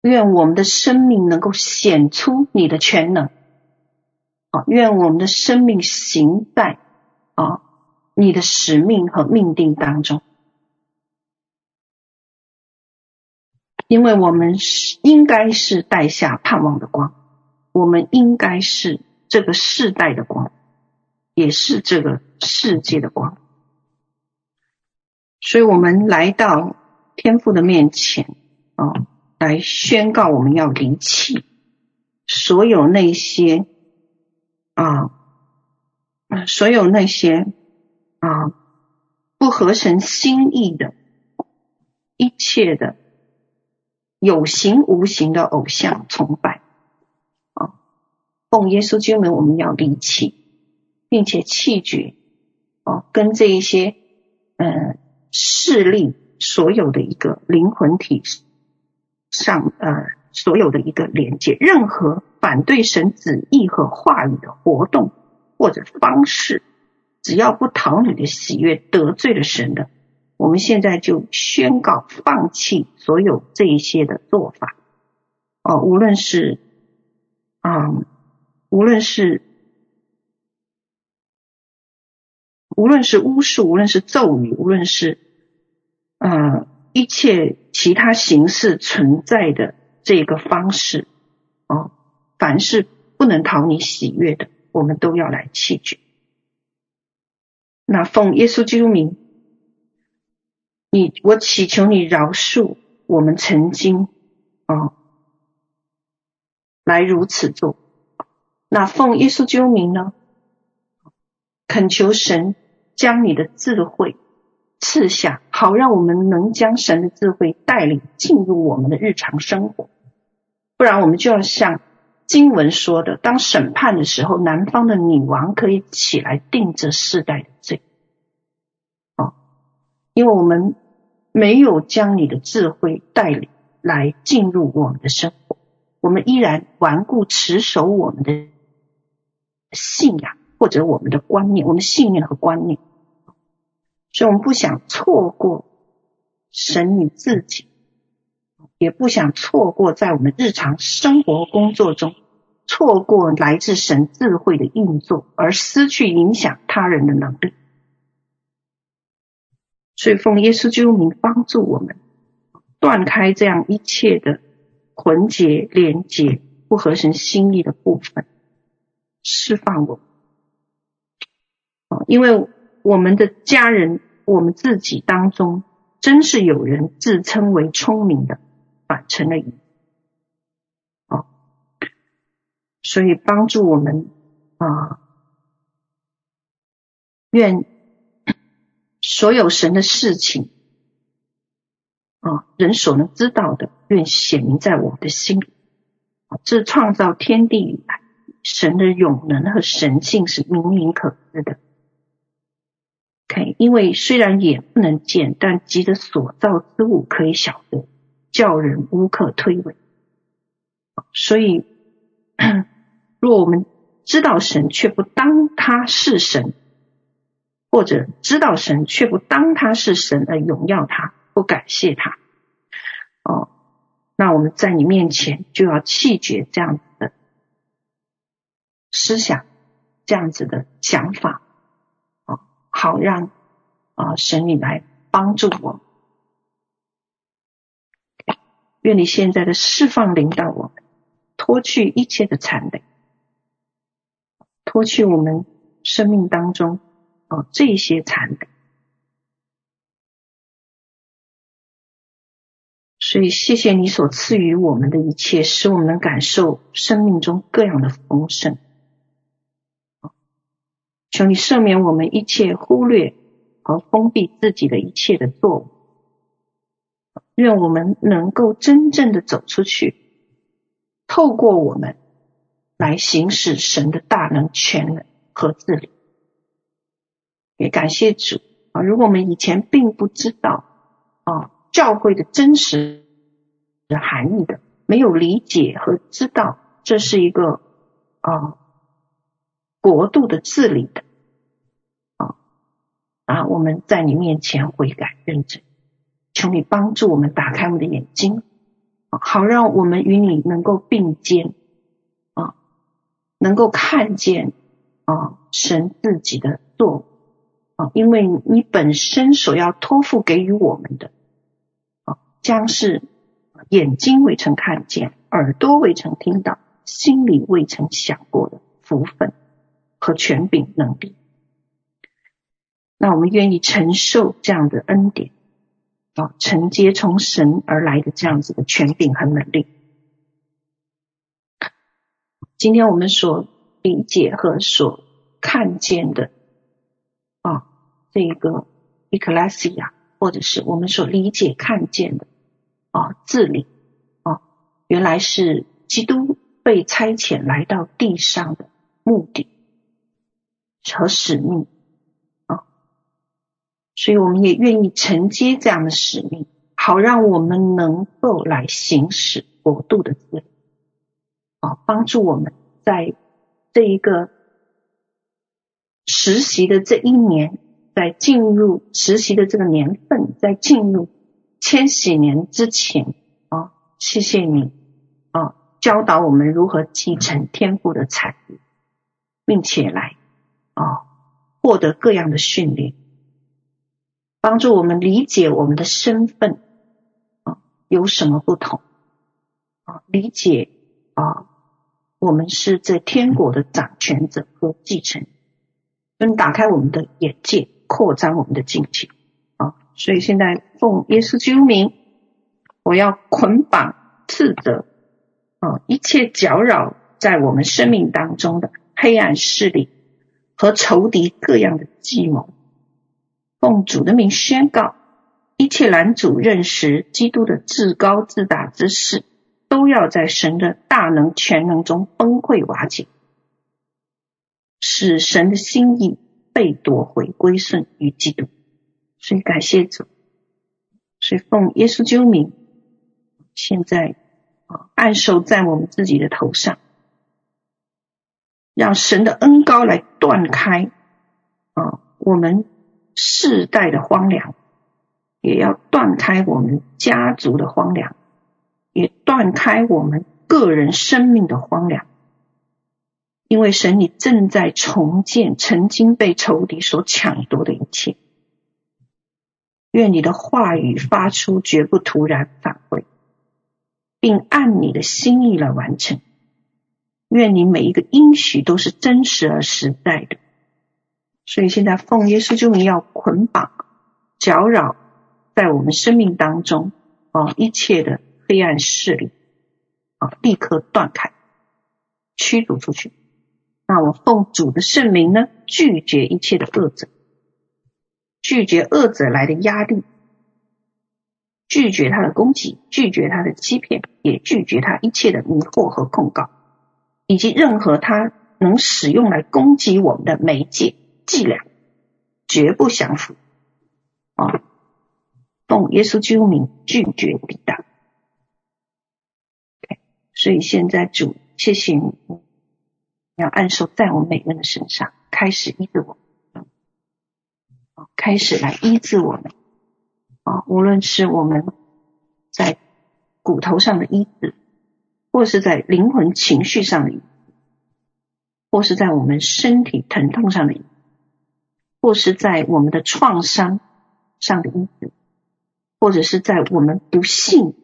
愿我们的生命能够显出你的全能啊！愿我们的生命行在啊你的使命和命定当中，因为我们是应该是带下盼望的光，我们应该是这个世代的光，也是这个世界的光。所以我们来到天父的面前啊，来宣告我们要离弃所有那些啊，所有那些啊不合神心意的一切的有形无形的偶像崇拜啊，奉耶稣基督名，我们要离弃，并且弃绝啊，跟这一些嗯。势力所有的一个灵魂体上，呃，所有的一个连接，任何反对神旨意和话语的活动或者方式，只要不讨你的喜悦，得罪了神的，我们现在就宣告放弃所有这一些的做法。哦、无论是啊、呃，无论是无论是巫术，无论是咒语，无论是。呃，一切其他形式存在的这个方式，哦，凡是不能讨你喜悦的，我们都要来弃绝。那奉耶稣基督名，你我祈求你饶恕我们曾经，哦，来如此做。那奉耶稣基督名呢，恳求神将你的智慧。赐下，好让我们能将神的智慧带领进入我们的日常生活，不然我们就要像经文说的，当审判的时候，南方的女王可以起来定这世代的罪。哦，因为我们没有将你的智慧带领来进入我们的生活，我们依然顽固持守我们的信仰或者我们的观念，我们信念和观念。所以，我们不想错过神你自己，也不想错过在我们日常生活工作中错过来自神智慧的运作，而失去影响他人的能力。所以，奉耶稣基督名帮助我们断开这样一切的捆结、连结不合神心意的部分，释放我们。因为我们的家人。我们自己当中，真是有人自称为聪明的，反成了义。哦，所以帮助我们啊，愿所有神的事情啊，人所能知道的，愿显明在我们的心里。自创造天地以来，神的永能和神性是明明可知的。因为虽然眼不能见，但借着所造之物可以晓得，叫人无可推诿。所以，若我们知道神却不当他是神，或者知道神却不当他是神而荣耀他，不感谢他，哦，那我们在你面前就要弃绝这样子的思想，这样子的想法，哦，好让。啊，神你来帮助我，愿你现在的释放领导我们，脱去一切的残累，脱去我们生命当中啊这些残累。所以谢谢你所赐予我们的一切，使我们能感受生命中各样的丰盛。求你赦免我们一切忽略。和封闭自己的一切的作为，愿我们能够真正的走出去，透过我们来行使神的大能、权能和治理。也感谢主啊！如果我们以前并不知道啊教会的真实的含义的，没有理解和知道这是一个啊国度的治理的。啊，我们在你面前悔改认真，求你帮助我们打开我们的眼睛，好让我们与你能够并肩啊，能够看见啊神自己的作为啊，因为你本身所要托付给予我们的啊，将是眼睛未曾看见，耳朵未曾听到，心里未曾想过的福分和权柄能力。那我们愿意承受这样的恩典，啊，承接从神而来的这样子的权柄和能力。今天我们所理解和所看见的，啊，这个 Ecclesia，或者是我们所理解看见的，啊，治理，啊，原来是基督被差遣来到地上的目的和使命。所以，我们也愿意承接这样的使命，好让我们能够来行使国度的治理，啊，帮助我们在这一个实习的这一年，在进入实习的这个年份，在进入千禧年之前，啊，谢谢你，啊，教导我们如何继承天赋的产业，并且来，啊，获得各样的训练。帮助我们理解我们的身份啊，有什么不同啊？理解啊，我们是这天国的掌权者和继承，能打开我们的眼界，扩张我们的境界啊！所以现在奉耶稣基督名，我要捆绑、斥责啊一切搅扰在我们生命当中的黑暗势力和仇敌各样的计谋。奉主的名宣告，一切拦阻认识基督的至高至大之事，都要在神的大能权能中崩溃瓦解，使神的心意被夺回归顺于基督。所以感谢主，所以奉耶稣基督名，现在啊按手在我们自己的头上，让神的恩膏来断开啊我们。世代的荒凉，也要断开我们家族的荒凉，也断开我们个人生命的荒凉。因为神，你正在重建曾经被仇敌所抢夺的一切。愿你的话语发出，绝不突然返回，并按你的心意来完成。愿你每一个应许都是真实而实在的。所以现在奉耶稣之名要捆绑、搅扰在我们生命当中啊一切的黑暗势力啊，立刻断开，驱逐出去。那我奉主的圣名呢，拒绝一切的恶者，拒绝恶者来的压力，拒绝他的攻击，拒绝他的欺骗，也拒绝他一切的迷惑和控告，以及任何他能使用来攻击我们的媒介伎俩，绝不降服。啊，奉耶稣基督名拒绝抵挡。所以现在主，谢谢你。要按手在我每个人的身上，开始医治我，开始来医治我们啊！无论是我们在骨头上的医治，或是在灵魂情绪上的，或是在我们身体疼痛上的医治，或是在我们的创伤上的医治，或者是在我们不幸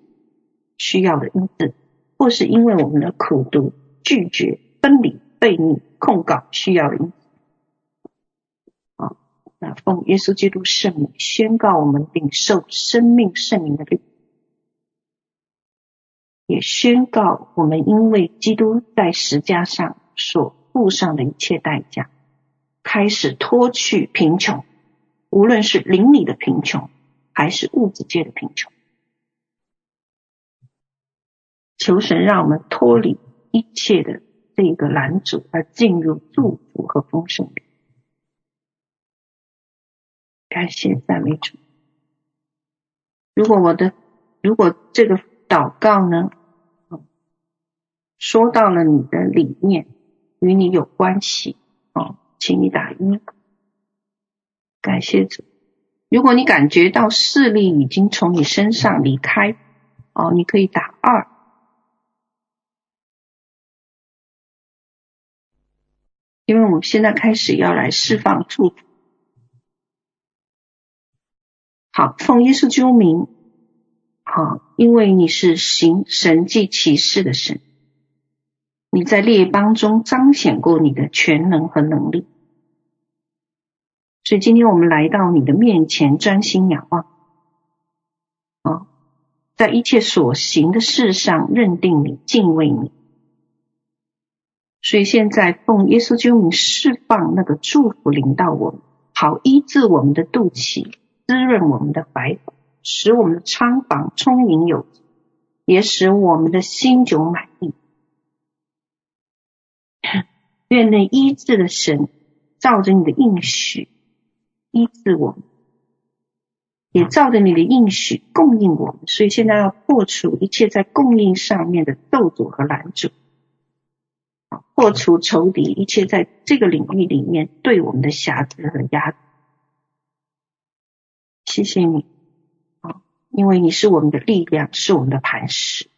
需要的医治，或是因为我们的苦毒、拒绝、分离。被你控告需要的医治啊！那奉耶稣基督圣名宣告，我们领受生命圣灵的力，也宣告我们因为基督在十架上所付上的一切代价，开始脱去贫穷，无论是灵里的贫穷，还是物质界的贫穷。求神让我们脱离一切的。这个拦阻而进入祝福和丰盛，感谢赞美主。如果我的，如果这个祷告呢，说到了你的里面，与你有关系哦，请你打一。感谢主。如果你感觉到势力已经从你身上离开，哦，你可以打二。因为我们现在开始要来释放祝福，好，奉耶稣基督名，好，因为你是行神迹奇事的神，你在列邦中彰显过你的全能和能力，所以今天我们来到你的面前，专心仰望，啊，在一切所行的事上认定你，敬畏你。所以现在奉耶稣基督名释放那个祝福临到我们，好医治我们的肚脐，滋润我们的白骨，使我们的仓房充盈有，也使我们的心酒满溢。愿那医治的神照着你的应许医治我们，也照着你的应许供应我们。所以现在要破除一切在供应上面的咒诅和拦阻。破除仇敌一切在这个领域里面对我们的瑕疵和压制。谢谢你啊，因为你是我们的力量，是我们的磐石。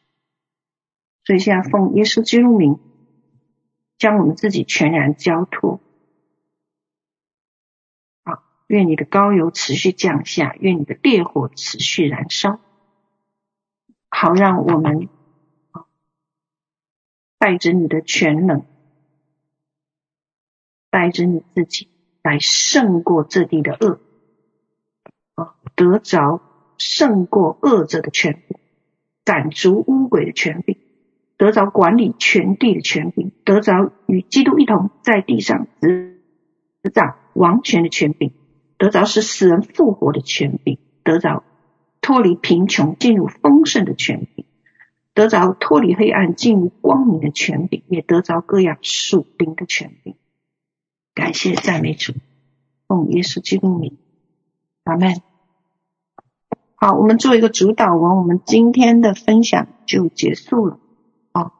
所以现在奉耶稣基督名，将我们自己全然交托。愿你的膏油持续降下，愿你的烈火持续燃烧，好让我们。带着你的全能，带着你自己来胜过这地的恶啊，得着胜过恶者的权柄，赶逐污鬼的权柄，得着管理全地的权柄，得着与基督一同在地上执掌王权的权柄，得着使死人复活的权柄，得着脱离贫穷进入丰盛的权柄。得着脱离黑暗进入光明的权柄，也得着各样属灵的权柄。感谢赞美主，奉耶稣基督名，阿门。好，我们做一个主祷文，我们今天的分享就结束了。好，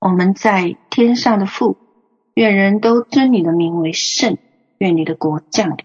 我们在天上的父，愿人都尊你的名为圣，愿你的国降临，